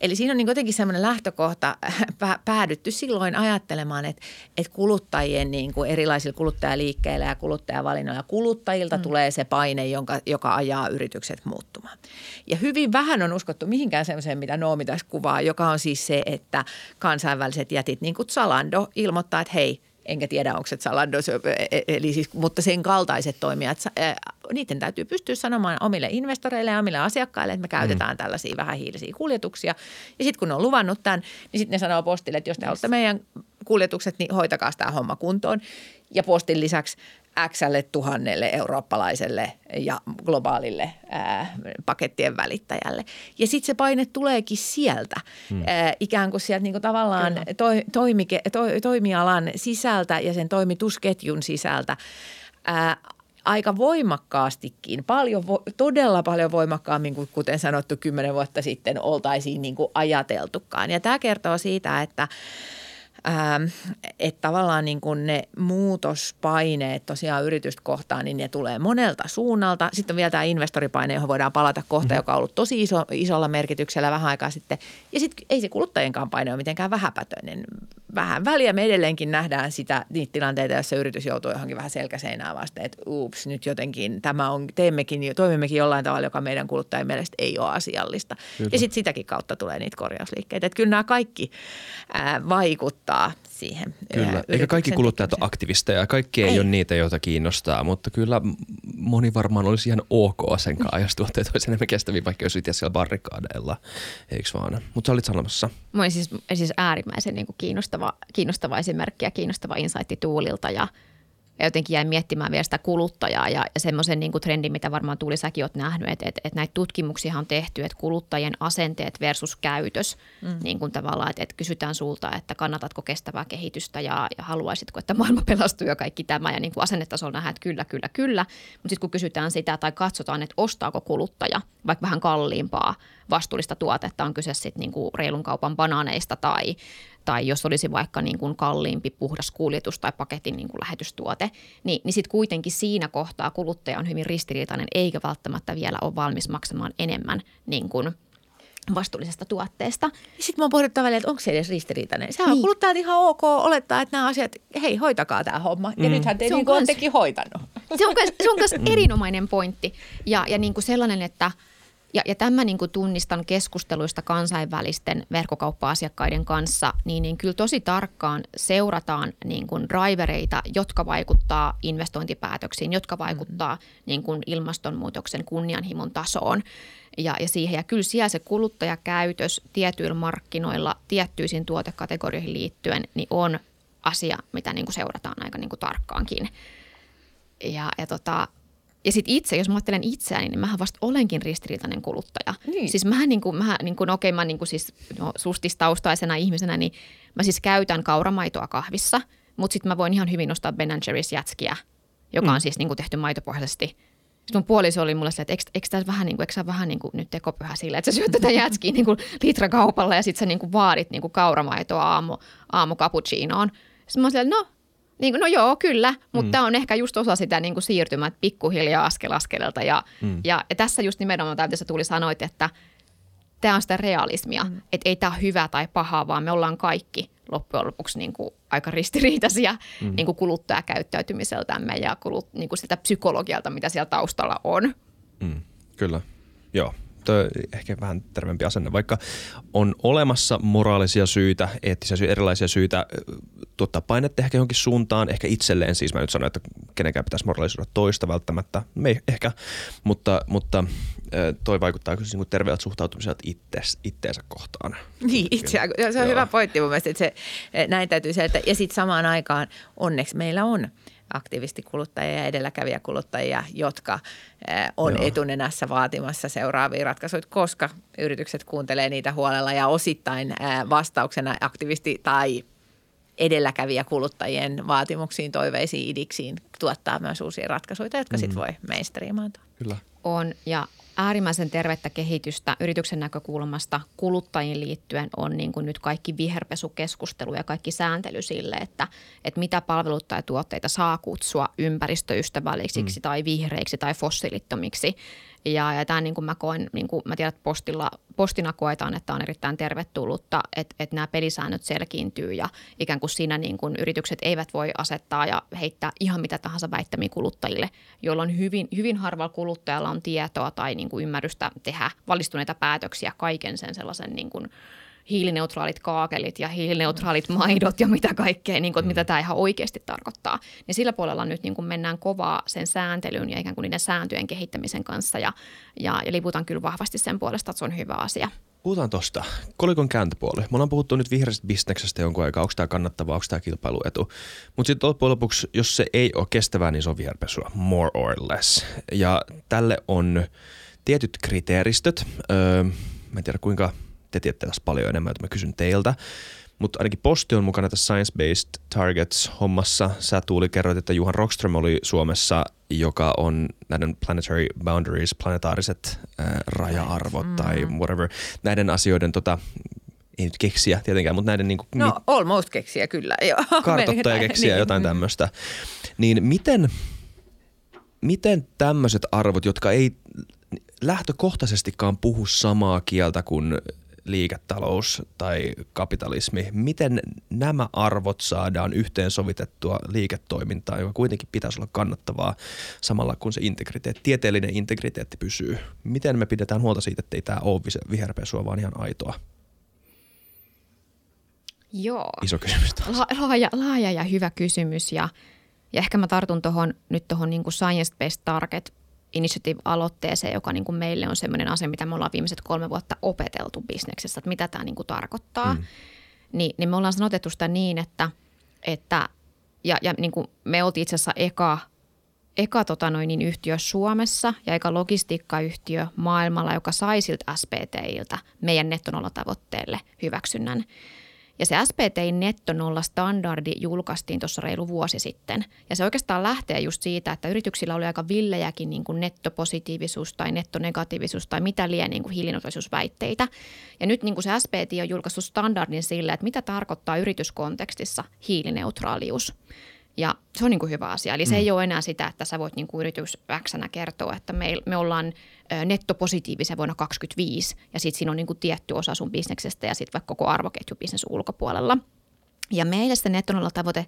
Eli siinä on niin jotenkin semmoinen lähtökohta <laughs> pä- päädytty silloin ajattelemaan, että, että kuluttajien niin kuin erilaisilla kuluttajaliikkeillä ja kuluttajavalinnoilla kuluttajilta mm. tulee se paine, jonka, joka ajaa yritykset muuttumaan. Ja hyvin vähän on uskottu mihinkään semmoiseen, mitä Noomi tässä kuvaa, joka on siis se, että kansainväliset jätit, niin kuin Zalando, ilmoittaa, että hei, enkä tiedä, onko se Zalando, se- e- eli siis, mutta sen kaltaiset toimijat, niiden täytyy pystyä sanomaan omille investoreille ja omille asiakkaille, että me käytetään mm. tällaisia vähähiilisiä kuljetuksia. Ja sitten kun ne on luvannut tämän, niin sitten ne sanoo postille, että jos te haluatte meidän kuljetukset, niin hoitakaa tämä homma kuntoon. Ja postin lisäksi Xlle tuhannelle eurooppalaiselle ja globaalille ää, pakettien välittäjälle. Ja sitten se paine tuleekin sieltä, hmm. ää, ikään kuin sieltä niinku tavallaan to, toimike, to, toimialan sisältä ja sen toimitusketjun sisältä. Ää, aika voimakkaastikin, paljon, vo- todella paljon voimakkaammin kuin kuten sanottu kymmenen vuotta sitten oltaisiin niin kuin ajateltukaan. Ja tämä kertoo siitä, että että tavallaan niin kuin ne muutospaineet tosiaan yritystä kohtaan, niin ne tulee monelta suunnalta. Sitten on vielä tämä investoripaine, johon voidaan palata kohta, mm-hmm. joka on ollut tosi iso, isolla merkityksellä vähän aikaa sitten. Ja sitten ei se kuluttajienkaan paine ole mitenkään vähäpätöinen. Vähän väliä me edelleenkin nähdään sitä, niitä tilanteita, joissa yritys joutuu johonkin vähän selkäseinään vasten, että ups, nyt jotenkin tämä on, teemmekin, toimimmekin jollain tavalla, joka meidän kuluttajien mielestä ei ole asiallista. Kyllä. Ja sitten sitäkin kautta tulee niitä korjausliikkeitä. Että kyllä nämä kaikki ää, vaikuttaa siihen. Kyllä. Eikä kaikki kuluttajat ole aktivisteja. Kaikki ei, Ei. ole niitä, joita kiinnostaa, mutta kyllä moni varmaan olisi ihan ok sen kanssa, jos tuotteet olisi enemmän kestäviä, vaikka jos itse siellä barrikaadeilla, eikö vaan? Mutta sä olit sanomassa. Mä olin siis, siis äärimmäisen niin kuin kiinnostava, kiinnostava esimerkki ja kiinnostava insightti Tuulilta ja, ja jotenkin jäin miettimään vielä sitä kuluttajaa ja, ja semmoisen niin trendin, mitä varmaan Tuuli säkin oot nähnyt, että, että, että näitä tutkimuksia on tehty, että kuluttajien asenteet versus käytös, mm. niin kuin tavallaan, että, että kysytään sulta, että kannatatko kestävää kehitystä ja, ja haluaisitko, että maailma pelastuu ja kaikki tämä ja niin kuin asennetasolla nähdään, että kyllä, kyllä, kyllä, mutta sitten kun kysytään sitä tai katsotaan, että ostaako kuluttaja vaikka vähän kalliimpaa vastuullista tuotetta, on kyse sitten niin kuin reilun kaupan banaaneista tai, tai jos olisi vaikka niin kuin kalliimpi puhdas kuljetus tai paketin niin kuin lähetystuote, niin, niin sitten kuitenkin siinä kohtaa kuluttaja on hyvin ristiriitainen eikä välttämättä vielä ole valmis maksamaan enemmän niin kuin vastuullisesta tuotteesta. Sitten mä oon pohdittu välillä, että onko se edes ristiriitainen. Sehän on Niin. kuluttajat ihan ok olettaa, että nämä asiat, hei hoitakaa tämä homma. Ja nythän te Se on niin kuin kans- hoitanut. Se on, myös, se on myös erinomainen pointti ja, ja niin kuin sellainen, että ja, ja tämä niin kuin tunnistan keskusteluista kansainvälisten verkkokauppa-asiakkaiden kanssa, niin, niin kyllä tosi tarkkaan seurataan niin kuin drivereita, jotka vaikuttaa investointipäätöksiin, jotka vaikuttaa niin kuin ilmastonmuutoksen kunnianhimon tasoon ja, ja siihen. Ja kyllä siellä se kuluttajakäytös tietyillä markkinoilla tiettyisiin tuotekategorioihin liittyen niin on asia, mitä niin kuin seurataan aika niin kuin tarkkaankin. Ja, ja, tota, ja sitten itse, jos mä ajattelen itseäni, niin mähän vasta olenkin ristiriitainen kuluttaja. Niin. Siis mähän niin kuin, mähän, niin kuin, no okei, mä niin kuin siis no, sustistaustaisena ihmisenä, niin mä siis käytän kauramaitoa kahvissa, mutta sitten mä voin ihan hyvin ostaa Ben Jerry's jätskiä, joka on siis niin kuin tehty maitopohjaisesti. Sitten mun puoliso oli mulle silleen, että eikö, eikö tämä vähän, niin kuin, eikö vähän niin kuin nyt tekopyhä sillä, että sä syöt tätä jätskiä niin kuin litrakaupalla ja sitten sä niin kuin vaadit niin kuin kauramaitoa aamu, aamu cappuccinoon. Sitten mä olin no niin kuin, no joo, kyllä, mutta mm. tämä on ehkä just osa sitä niin kuin siirtymää että pikkuhiljaa askel askeleelta. Ja, mm. ja, ja tässä just nimenomaan sä tuli sanoit, että tämä on sitä realismia, mm. että ei tämä ole hyvä tai paha, vaan me ollaan kaikki loppujen lopuksi niin kuin aika ristiriitaisia mm. niin kuin kuluttajakäyttäytymiseltämme ja kulut, niin kuin sitä psykologialta, mitä siellä taustalla on. Mm, kyllä, joo. Toi ehkä vähän terveempi asenne, vaikka on olemassa moraalisia syitä, eettisiä syitä, erilaisia syitä tuottaa painetta ehkä johonkin suuntaan, ehkä itselleen, siis mä nyt sanon, että kenenkään pitäisi moralisoida toista välttämättä, me ehkä, mutta, mutta toi vaikuttaa kyllä niin terveeltä suhtautumiselta ittees, itteensä kohtaan. Niin, itse Se on Joo. hyvä pointti mun mielestä, että se, näin täytyy että Ja sitten samaan aikaan onneksi meillä on – aktivistikuluttajia ja edelläkävijäkuluttajia, jotka on Joo. etunenässä vaatimassa seuraavia ratkaisuja, koska yritykset kuuntelee niitä huolella ja osittain vastauksena aktivisti tai edelläkävijä kuluttajien vaatimuksiin, toiveisiin, idiksiin tuottaa myös uusia ratkaisuja, jotka mm. sitten voi mainstreamaantua. Kyllä. On ja äärimmäisen tervettä kehitystä yrityksen näkökulmasta kuluttajiin liittyen on niin kuin nyt kaikki viherpesukeskustelu ja kaikki sääntely sille, että, että mitä palveluita ja tuotteita saa kutsua ympäristöystävällisiksi mm. tai vihreiksi tai fossiilittomiksi. Ja, ja tämä niin kuin mä koen, niin kuin mä tiedän, että postilla, postina koetaan, että on erittäin tervetullutta, että, että nämä pelisäännöt selkiintyy ja ikään kuin siinä niin kuin yritykset eivät voi asettaa ja heittää ihan mitä tahansa väittämiä kuluttajille, jolloin hyvin, hyvin harvalla kuluttajalla on tietoa tai niin kuin ymmärrystä tehdä valistuneita päätöksiä kaiken sen sellaisen niin kuin – hiilineutraalit kaakelit ja hiilineutraalit maidot ja mitä kaikkea, niin kuin, että mitä mm. tämä ihan oikeasti tarkoittaa. Niin sillä puolella nyt niin kuin mennään kovaa sen sääntelyn ja ikään kuin niiden sääntöjen kehittämisen kanssa ja, ja, ja liputan kyllä vahvasti sen puolesta, että se on hyvä asia. Puhutaan tuosta. Kolikon kääntöpuoli. Me ollaan puhuttu nyt vihreästä bisneksestä jonkun aikaa. Onko tämä kannattavaa, onko tämä kilpailuetu? Mutta sitten loppujen lopuksi, jos se ei ole kestävää, niin se on viherpesua. More or less. Ja tälle on tietyt kriteeristöt. Öö, mä en tiedä kuinka te tiedätte tässä paljon enemmän, että mä kysyn teiltä. Mutta ainakin Posti on mukana tässä Science Based Targets-hommassa. Sä Tuuli kerroit, että Juhan Rockström oli Suomessa, joka on näiden planetary boundaries, planetaariset äh, raja-arvot mm. tai whatever, näiden asioiden tota, ei nyt keksiä tietenkään, mutta näiden niin kuin, No mit, almost keksiä kyllä, <laughs> joo. Kartoittaja keksiä niin. jotain tämmöistä. Niin miten, miten tämmöiset arvot, jotka ei lähtökohtaisestikaan puhu samaa kieltä kuin liiketalous tai kapitalismi, miten nämä arvot saadaan yhteensovitettua liiketoimintaan, joka kuitenkin pitäisi olla kannattavaa samalla kun se integriteetti, tieteellinen integriteetti pysyy. Miten me pidetään huolta siitä, että ei tämä ole viherpesua, vaan ihan aitoa? Joo. Iso kysymys taas. La- laaja, laaja ja hyvä kysymys ja, ja ehkä mä tartun tohon, nyt tuohon niin science-based target Initiative-aloitteeseen, joka niin kuin meille on sellainen asia, mitä me ollaan viimeiset kolme vuotta opeteltu bisneksessä, että mitä tämä niin kuin tarkoittaa. Mm. Ni, niin me ollaan sanotettu sitä niin, että, että ja, ja niin kuin me oltiin itse asiassa eka, eka tota noin, niin yhtiö Suomessa ja eka logistiikkayhtiö maailmalla, joka sai siltä SPTiltä meidän nettonollatavoitteelle hyväksynnän. Ja se SPTin nettonolla standardi julkaistiin tuossa reilu vuosi sitten. Ja se oikeastaan lähtee just siitä, että yrityksillä oli aika villejäkin niin kuin nettopositiivisuus tai nettonegatiivisuus tai mitä liian niin hiilineutraalisuusväitteitä. Ja nyt niin kuin se SPT on julkaissut standardin sille, että mitä tarkoittaa yrityskontekstissa hiilineutraalius. Ja se on niin kuin hyvä asia. Eli se mm. ei ole enää sitä, että sä voit niin kuin yritys kertoa, että me, me ollaan nettopositiivisia vuonna 2025 ja sitten siinä on niin kuin tietty osa sun bisneksestä ja sitten vaikka koko arvoketjubisnes ulkopuolella. Ja meille se nettonolla tavoite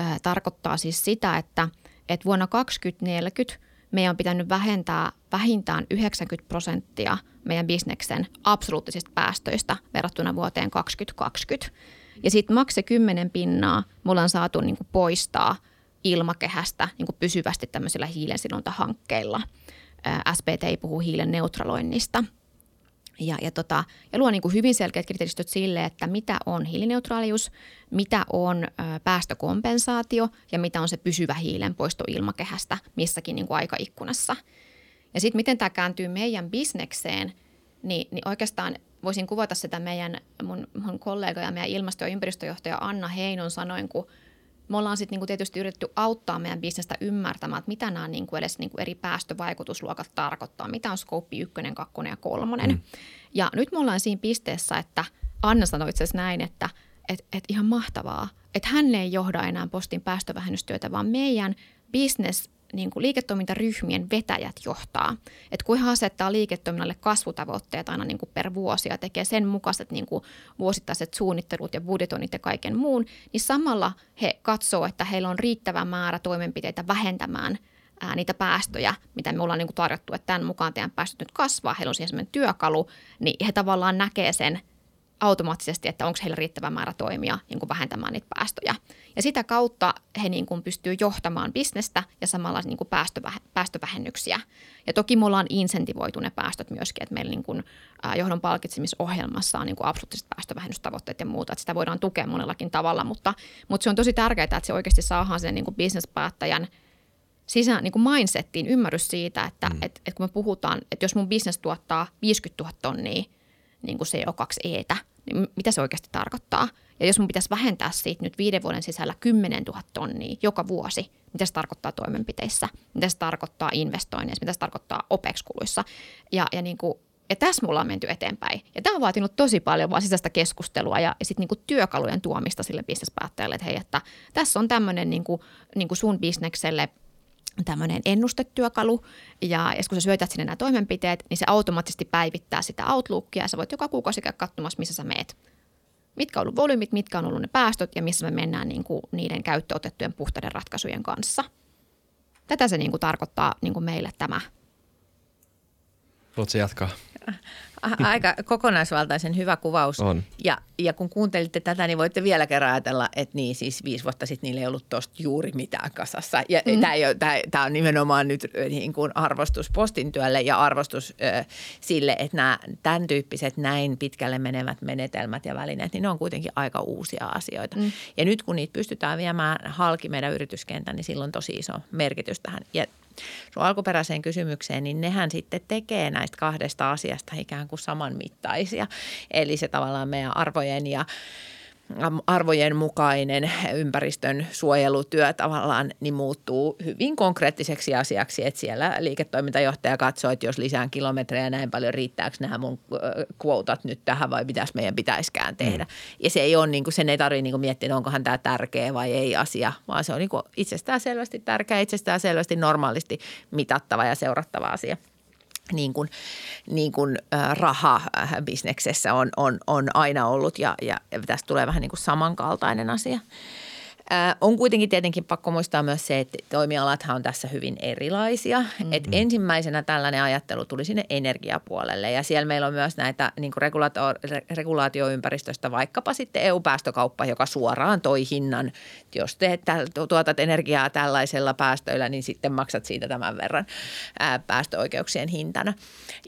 äh, tarkoittaa siis sitä, että, että vuonna 2040 meidän on pitänyt vähentää vähintään 90 prosenttia meidän bisneksen absoluuttisista päästöistä verrattuna vuoteen 2020. Ja sitten makse 10 pinnaa me ollaan saatu niin kuin poistaa ilmakehästä niin kuin pysyvästi tämmöisillä hiilensidontahankkeilla. SPT ei puhu hiilen neutraloinnista. Ja, ja, tota, ja luo niin kuin hyvin selkeät kriteeristöt sille, että mitä on hiilineutraalius, mitä on ö, päästökompensaatio ja mitä on se pysyvä hiilen poisto ilmakehästä missäkin niin kuin aikaikkunassa. Ja sitten miten tämä kääntyy meidän bisnekseen, niin, niin oikeastaan voisin kuvata sitä meidän, mun, mun kollega ja meidän ilmasto- ja ympäristöjohtaja Anna Heinon sanoin, kun me ollaan sitten niinku tietysti yritetty auttaa meidän bisnestä ymmärtämään, että mitä nämä niinku edes niinku eri päästövaikutusluokat tarkoittaa, mitä on skooppi ykkönen, kakkonen ja kolmonen. Mm. Ja nyt me ollaan siinä pisteessä, että Anna sanoi itse asiassa näin, että et, et ihan mahtavaa, että hän ei johda enää postin päästövähennystyötä, vaan meidän business niin kuin liiketoimintaryhmien vetäjät johtaa. Että kun he asettaa liiketoiminnalle kasvutavoitteet aina niin kuin per vuosi ja tekee sen mukaiset niin kuin vuosittaiset suunnittelut ja budjetoinnit ja kaiken muun, niin samalla he katsoo, että heillä on riittävä määrä toimenpiteitä vähentämään ää, niitä päästöjä, mitä me ollaan niin kuin tarjottu, että tämän mukaan teidän päästöt nyt kasvaa, heillä on siihen sellainen työkalu, niin he tavallaan näkee sen automaattisesti, että onko heillä riittävä määrä toimia niin kuin vähentämään niitä päästöjä. Ja sitä kautta he niin kuin pystyy johtamaan bisnestä ja samalla niin kuin päästövä, päästövähennyksiä. Ja toki me ollaan insentivoitu ne päästöt myöskin, että meillä niin kuin, ää, johdon palkitsemisohjelmassa on niin kuin absoluuttiset päästövehennystavoitteet ja muuta, että sitä voidaan tukea monellakin tavalla, mutta, mutta se on tosi tärkeää, että se oikeasti saadaan sen niin kuin bisnespäättäjän sisään niin kuin mindsettiin ymmärrys siitä, että mm. et, et kun me puhutaan, että jos mun bisnes tuottaa 50 000 tonnia niin kuin CO2-eetä, niin mitä se oikeasti tarkoittaa? Ja jos mun pitäisi vähentää siitä nyt viiden vuoden sisällä 10 000 tonnia joka vuosi, mitä se tarkoittaa toimenpiteissä, mitä se tarkoittaa investoinneissa, mitä se tarkoittaa OPEX-kuluissa. Ja, ja, niin kuin, ja tässä mulla on menty eteenpäin. Ja tämä on vaatinut tosi paljon vaan sisäistä keskustelua ja, ja sitten niin työkalujen tuomista sille bisnespäättäjälle, että hei, että tässä on tämmöinen niin kuin, niin kuin sun bisnekselle – tämmöinen ennustetyökalu ja, ja kun sä syötät sinne nämä toimenpiteet, niin se automaattisesti päivittää sitä Outlookia ja sä voit joka kuukausi käydä katsomassa, missä sä meet. Mitkä on ollut volyymit, mitkä on ollut ne päästöt ja missä me mennään niin kuin niiden käyttöotettujen puhtaiden ratkaisujen kanssa. Tätä se niin kuin tarkoittaa niin kuin meille tämä. Voitko jatkaa? Aika kokonaisvaltaisen hyvä kuvaus. On. Ja, ja kun kuuntelitte tätä, niin voitte vielä kerran ajatella, että niin siis viisi vuotta sitten niillä ei ollut tuosta juuri mitään kasassa. Ja mm. tämä on nimenomaan nyt niin kuin arvostus postin työlle ja arvostus ö, sille, että nämä tämän tyyppiset näin pitkälle menevät menetelmät ja välineet, niin ne on kuitenkin aika uusia asioita. Mm. Ja nyt kun niitä pystytään viemään halki meidän yrityskentän, niin silloin on tosi iso merkitys tähän. Ja sun alkuperäiseen kysymykseen, niin nehän sitten tekee näistä kahdesta asiasta ikään kuin samanmittaisia. Eli se tavallaan meidän arvojen ja arvojen mukainen ympäristön suojelutyö tavallaan niin muuttuu hyvin konkreettiseksi asiaksi, että siellä liiketoimintajohtaja katsoo, että jos lisään kilometrejä näin paljon, riittääkö nämä mun kvotat nyt tähän vai mitäs meidän pitäisikään tehdä. Mm. Ja se ei ole niin kuin, sen ei tarvitse niin miettiä, että onkohan tämä tärkeä vai ei asia, vaan se on niin kuin itsestään selvästi tärkeä, itsestään selvästi normaalisti mitattava ja seurattava asia niin kuin, niin kuin raha bisneksessä on, on, on aina ollut ja, ja, ja tästä tulee vähän niin kuin samankaltainen asia. Äh, on kuitenkin tietenkin pakko muistaa myös se, että toimialathan on tässä hyvin erilaisia. Mm-hmm. Et ensimmäisenä tällainen ajattelu tuli sinne energiapuolelle ja siellä meillä on myös näitä niin regulaatioympäristöstä vaikkapa sitten EU-päästökauppa, joka suoraan toi hinnan. Jos teet, tuotat energiaa tällaisella päästöillä, niin sitten maksat siitä tämän verran ää, päästöoikeuksien hintana.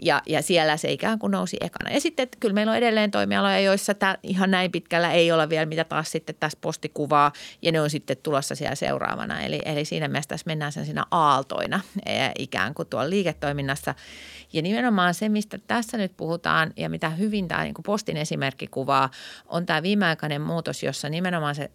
Ja, ja siellä se ikään kuin nousi ekana. Ja sitten kyllä meillä on edelleen toimialoja, joissa tämä ihan näin pitkällä ei ole vielä, mitä taas sitten tässä postikuvaa ja ne on sitten tulossa siellä seuraavana. Eli, eli siinä mielessä tässä mennään sen siinä aaltoina e, ikään kuin tuolla liiketoiminnassa. Ja nimenomaan se, mistä tässä nyt puhutaan ja mitä hyvin tämä niin postin esimerkki kuvaa, on tämä viimeaikainen muutos, jossa nimenomaan se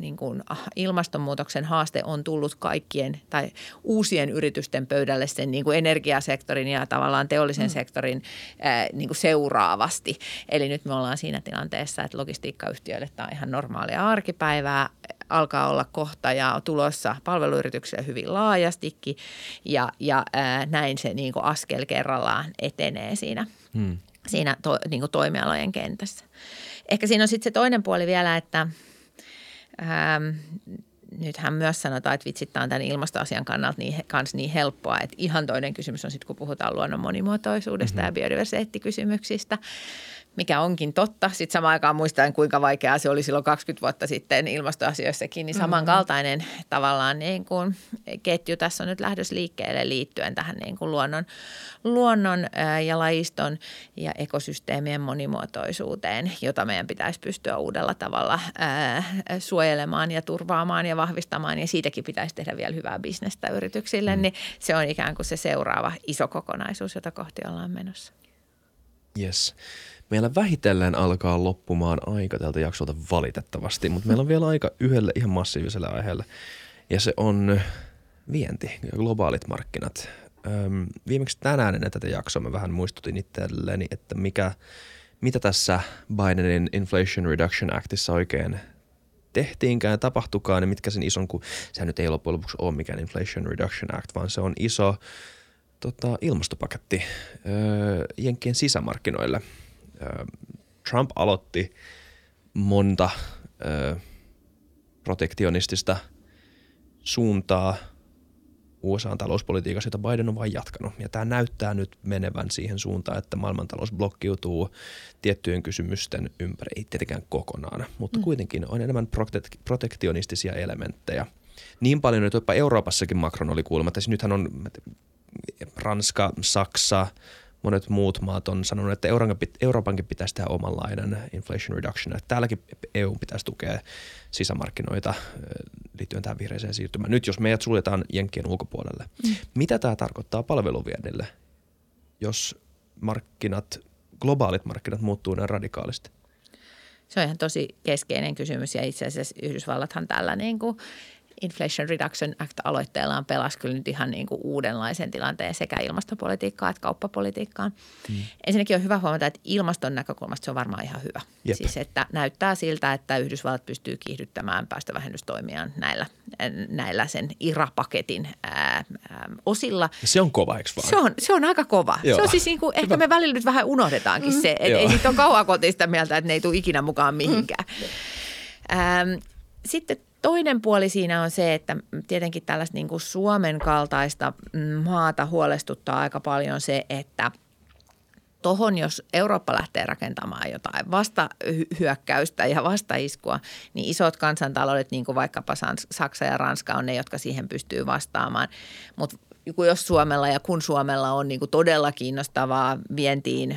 niin kuin ilmastonmuutoksen haaste on tullut kaikkien tai uusien yritysten pöydälle sen niin kuin energiasektorin ja tavallaan teollisen mm. sektorin ää, niin kuin seuraavasti. Eli nyt me ollaan siinä tilanteessa, että logistiikkayhtiöille tämä on ihan normaalia arkipäivää alkaa olla kohta ja tulossa palveluyrityksille hyvin laajastikin ja, ja ää, näin se niin kuin askel kerrallaan etenee siinä, hmm. siinä to, niin kuin toimialojen kentässä. Ehkä siinä on sitten se toinen puoli vielä, että ää, nythän myös sanotaan, että vitsit, tämä on tämän ilmastoasian kannalta niin, kans niin helppoa, että ihan toinen kysymys on sitten, kun puhutaan luonnon monimuotoisuudesta mm-hmm. ja biodiversiteettikysymyksistä mikä onkin totta. Sitten samaan aikaan muistan, kuinka vaikeaa se oli silloin 20 vuotta sitten ilmastoasioissakin, niin samankaltainen mm-hmm. tavallaan niin kuin ketju tässä on nyt lähdössä liikkeelle liittyen tähän niin kuin luonnon, luonnon ja lajiston ja ekosysteemien monimuotoisuuteen, jota meidän pitäisi pystyä uudella tavalla suojelemaan ja turvaamaan ja vahvistamaan. Ja siitäkin pitäisi tehdä vielä hyvää bisnestä yrityksille, mm. niin se on ikään kuin se seuraava iso kokonaisuus, jota kohti ollaan menossa. Yes. Meillä vähitellen alkaa loppumaan aika tältä jaksolta valitettavasti, mutta meillä on vielä aika yhdelle ihan massiiviselle aiheelle. Ja se on vienti ja globaalit markkinat. Öm, viimeksi tänään ennen tätä jaksoa mä vähän muistutin itselleni, että mikä, mitä tässä Bidenin Inflation Reduction Actissa oikein tehtiinkään, tapahtukaan ja mitkä sen ison, kun sehän nyt ei loppujen lopuksi ole mikään Inflation Reduction Act, vaan se on iso tota, ilmastopaketti öö, Jenkkien sisämarkkinoille – Trump aloitti monta protektionistista suuntaa USAn talouspolitiikassa, jota Biden on vain jatkanut. Ja tämä näyttää nyt menevän siihen suuntaan, että maailmantalous blokkiutuu tiettyjen kysymysten ympäri, ei tietenkään kokonaan, mutta mm. kuitenkin on enemmän protek- protektionistisia elementtejä. Niin paljon, että jopa Euroopassakin Macron oli kuulemma, että siis nythän on Ranska, Saksa, monet muut maat on sanonut, että Euroopankin pitäisi tehdä omanlainen inflation reduction. Että täälläkin EU pitäisi tukea sisämarkkinoita liittyen tähän vihreiseen siirtymään. Nyt jos meidät suljetaan Jenkkien ulkopuolelle, mm. mitä tämä tarkoittaa palveluviennille, jos markkinat, globaalit markkinat muuttuu näin radikaalisti? Se on ihan tosi keskeinen kysymys ja itse asiassa Yhdysvallathan tällä niin kuin Inflation Reduction Act-aloitteellaan pelasi kyllä nyt ihan niin kuin uudenlaisen tilanteen sekä ilmastopolitiikkaan että kauppapolitiikkaan. Hmm. Ensinnäkin on hyvä huomata, että ilmaston näkökulmasta se on varmaan ihan hyvä. Jep. Siis että näyttää siltä, että Yhdysvallat pystyy kiihdyttämään päästövähennystoimiaan näillä, näillä sen IRA-paketin ää, ää, osilla. Se on kova, eikö vaan? Se on, se on aika kova. Joo. Se on siis niin kuin, ehkä me välillä nyt vähän unohdetaankin mm. se, että ei siitä ole kauan kotista mieltä, että ne ei tule ikinä mukaan mihinkään. Mm. Ähm, sitten Toinen puoli siinä on se, että tietenkin tällaista niin kuin Suomen kaltaista maata huolestuttaa aika paljon se, että tohon, jos Eurooppa lähtee rakentamaan jotain vastahyökkäystä ja vastaiskua, niin isot kansantaloudet, niin kuin vaikkapa Saksa ja Ranska on ne, jotka siihen pystyy vastaamaan. Mutta jos Suomella ja kun Suomella on niin kuin todella kiinnostavaa vientiin,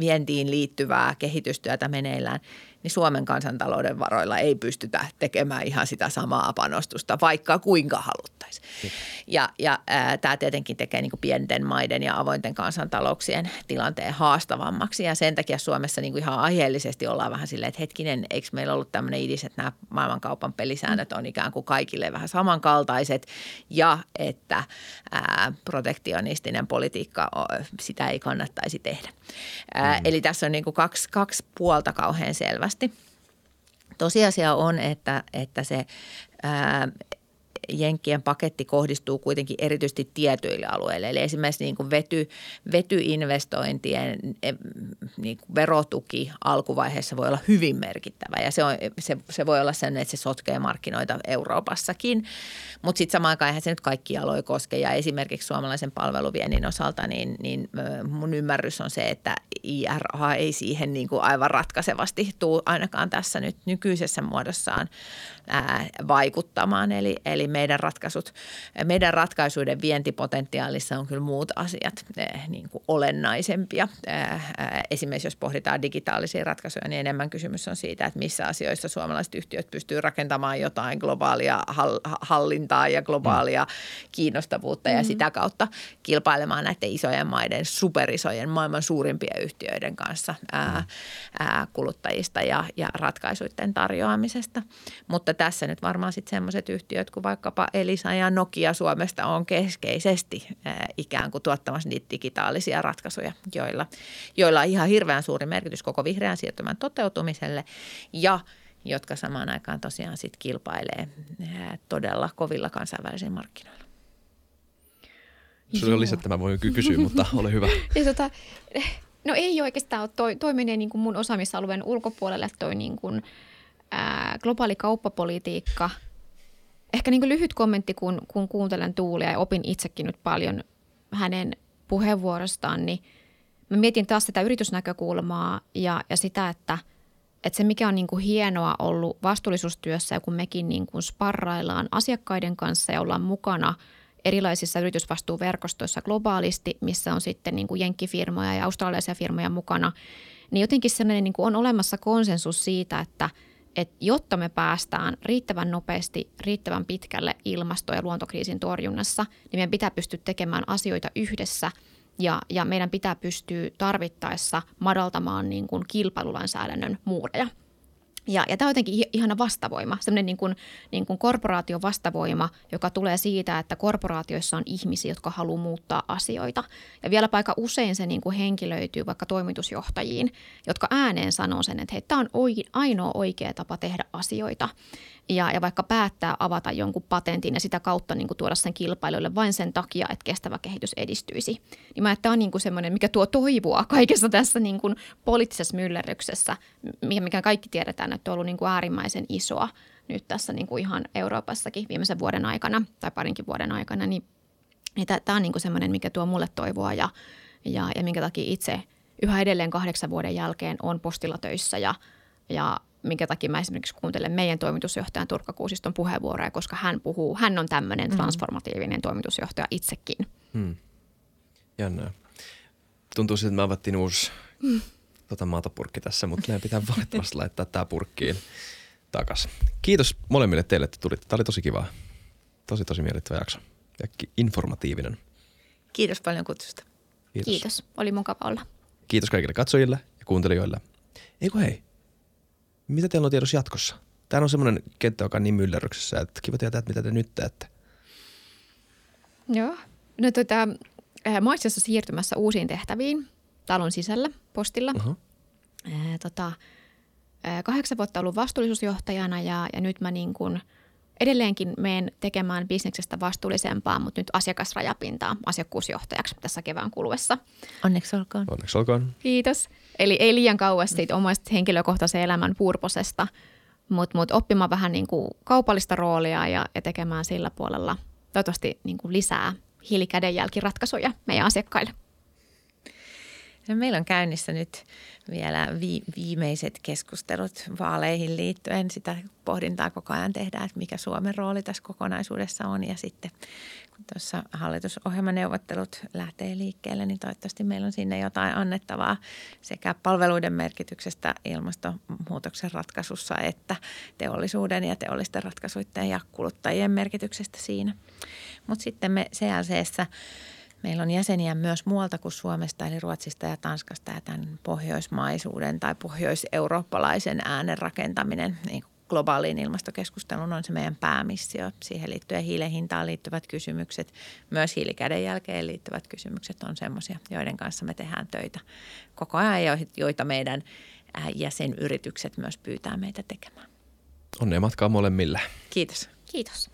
vientiin liittyvää kehitystyötä meneillään – niin Suomen kansantalouden varoilla ei pystytä tekemään ihan sitä samaa panostusta, vaikka kuinka haluttaisiin. Ja, ja tämä tietenkin tekee niin kuin pienten maiden ja avointen kansantalouksien tilanteen haastavammaksi ja sen takia Suomessa niin kuin ihan aiheellisesti ollaan vähän silleen, että hetkinen, eikö meillä ollut tämmöinen idis, että nämä maailmankaupan pelisäännöt on ikään kuin kaikille vähän samankaltaiset ja että ää, protektionistinen politiikka, sitä ei kannattaisi tehdä. Ää, mm. Eli tässä on niin kuin kaksi, kaksi puolta kauhean selvästi. Tosiasia on, että, että se ää, Jenkkien paketti kohdistuu kuitenkin erityisesti tietyille alueille. Eli esimerkiksi niin kuin vety, vetyinvestointien niin kuin verotuki alkuvaiheessa voi olla hyvin merkittävä ja se, on, se, se voi olla sen, että se sotkee markkinoita Euroopassakin. Mutta sitten samaan aikaan eihän se nyt kaikki aloja koske ja esimerkiksi suomalaisen palveluviennin osalta niin, niin mun ymmärrys on se, että IRA ei siihen niin kuin aivan ratkaisevasti tule ainakaan tässä nyt nykyisessä muodossaan ää, vaikuttamaan. Eli, eli meidän ratkaisut, meidän ratkaisuiden vientipotentiaalissa on kyllä muut asiat ää, niin kuin olennaisempia. Ää, esimerkiksi jos pohditaan digitaalisia ratkaisuja, niin enemmän kysymys on siitä, että missä asioissa suomalaiset yhtiöt pystyy rakentamaan jotain globaalia hallintaa ja globaalia kiinnostavuutta ja mm-hmm. sitä kautta kilpailemaan näiden isojen maiden, superisojen, maailman suurimpien yhtiöiden kanssa ää, ää, kuluttajista ja, ja ratkaisuiden tarjoamisesta. Mutta tässä nyt varmaan sitten sellaiset yhtiöt kuin vaikkapa Elisa ja Nokia Suomesta on keskeisesti ää, ikään kuin tuottamassa niitä digitaalisia ratkaisuja, joilla, joilla on ihan hirveän suuri merkitys koko vihreän siirtymän toteutumiselle ja jotka samaan aikaan tosiaan sitten kilpailee todella kovilla kansainvälisillä markkinoilla. Sulla on lisättävä, voin kysyä, mutta ole hyvä. <laughs> Ja tota, no ei oikeastaan ole, toi, toi menee niin kuin mun osaamisalueen ulkopuolelle, toi niin kuin, ää, globaali kauppapolitiikka. Ehkä niin lyhyt kommentti, kun, kun kuuntelen Tuulia ja opin itsekin nyt paljon hänen puheenvuorostaan, niin mä mietin taas sitä yritysnäkökulmaa ja, ja sitä, että, että se mikä on niin kuin hienoa ollut vastuullisuustyössä ja kun mekin niin kuin sparraillaan asiakkaiden kanssa ja ollaan mukana – erilaisissa yritysvastuuverkostoissa globaalisti, missä on sitten niin kuin jenkkifirmoja ja australialaisia firmoja mukana, niin jotenkin sellainen niin kuin on olemassa konsensus siitä, että, että jotta me päästään riittävän nopeasti, riittävän pitkälle ilmasto- ja luontokriisin torjunnassa, niin meidän pitää pystyä tekemään asioita yhdessä. Ja, ja meidän pitää pystyä tarvittaessa madaltamaan niin kuin kilpailulainsäädännön muureja – ja, ja tämä on jotenkin ihana vastavoima, semmoinen niin kuin, niin kuin korporaation vastavoima, joka tulee siitä, että korporaatioissa on ihmisiä, jotka haluaa muuttaa asioita. Ja vielä aika usein se niin kuin henkilöityy vaikka toimitusjohtajiin, jotka ääneen sanoo sen, että hei, tämä on ainoa oikea tapa tehdä asioita ja, ja vaikka päättää avata jonkun patentin ja sitä kautta niin kuin tuoda sen kilpailijoille vain sen takia, että kestävä kehitys edistyisi. Niin mä, että tämä on niin kuin semmoinen, mikä tuo toivoa kaikessa tässä niin kuin poliittisessa myllerryksessä, mikä kaikki tiedetään, että on ollut niin kuin äärimmäisen isoa nyt tässä niin kuin ihan Euroopassakin viimeisen vuoden aikana tai parinkin vuoden aikana, niin Niin tämä on niin semmoinen, mikä tuo mulle toivoa ja, ja, ja minkä takia itse yhä edelleen kahdeksan vuoden jälkeen on postilla töissä ja, ja minkä takia mä esimerkiksi kuuntelen meidän toimitusjohtajan Turkka Kuusiston puheenvuoroja, koska hän puhuu, hän on tämmöinen mm. transformatiivinen toimitusjohtaja itsekin. Hmm. Jännää. Tuntuu siltä, että me avattiin uusi mm. Tota maatopurkki tässä, mutta meidän pitää valitettavasti laittaa tämä purkkiin takas. Kiitos molemmille teille, että tulitte. Tämä oli tosi kiva. Tosi, tosi miellyttävä jakso ja informatiivinen. Kiitos paljon kutsusta. Kiitos. Kiitos. Oli mukava olla. Kiitos kaikille katsojille ja kuuntelijoille. Eikö hei, mitä teillä on tiedossa jatkossa? Tämä on semmoinen kenttä, joka on niin myllerryksessä, että kiva tietää, että mitä te nyt teette. Joo. No tota, äh, mä siirtymässä uusiin tehtäviin talon sisällä postilla. Uh-huh. Äh, tota, äh, kahdeksan vuotta ollut vastuullisuusjohtajana ja, ja nyt mä niin kuin edelleenkin menen tekemään bisneksestä vastuullisempaa, mutta nyt asiakasrajapintaa asiakkuusjohtajaksi tässä kevään kuluessa. Onneksi olkoon. Onneksi olkoon. Kiitos. Eli ei liian kauas siitä omasta henkilökohtaisen elämän purposesta, mutta mut oppimaan vähän niin kuin kaupallista roolia ja, ja tekemään sillä puolella toivottavasti niin kuin lisää hiilikädenjälkiratkaisuja meidän asiakkaille. Meillä on käynnissä nyt vielä vi- viimeiset keskustelut vaaleihin liittyen. Sitä pohdintaa koko ajan tehdään, että mikä Suomen rooli tässä kokonaisuudessa on. Ja sitten kun tuossa hallitusohjelmaneuvottelut lähtee liikkeelle, niin toivottavasti meillä on sinne jotain annettavaa sekä palveluiden merkityksestä ilmastonmuutoksen ratkaisussa että teollisuuden ja teollisten ratkaisuiden ja kuluttajien merkityksestä siinä. Mutta sitten me CLCssä Meillä on jäseniä myös muualta kuin Suomesta, eli Ruotsista ja Tanskasta ja tämän pohjoismaisuuden tai pohjoiseurooppalaisen äänen rakentaminen niin globaaliin ilmastokeskusteluun on se meidän päämissio. Siihen liittyen hiilen hintaan liittyvät kysymykset, myös hiilikädenjälkeen liittyvät kysymykset on sellaisia, joiden kanssa me tehdään töitä koko ajan, joita meidän jäsenyritykset myös pyytää meitä tekemään. Onnea matkaa molemmille. Kiitos. Kiitos.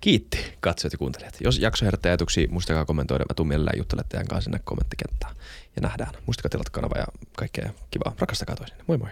Kiitti katsojat ja kuuntelijat. Jos jakso herättää ajatuksia, muistakaa kommentoida. Mä tuun mielellään juttelemaan teidän kanssa sinne kommenttikenttään. Ja nähdään. Muistakaa tilata kanava ja kaikkea kivaa. Rakastakaa toisinne. Moi moi.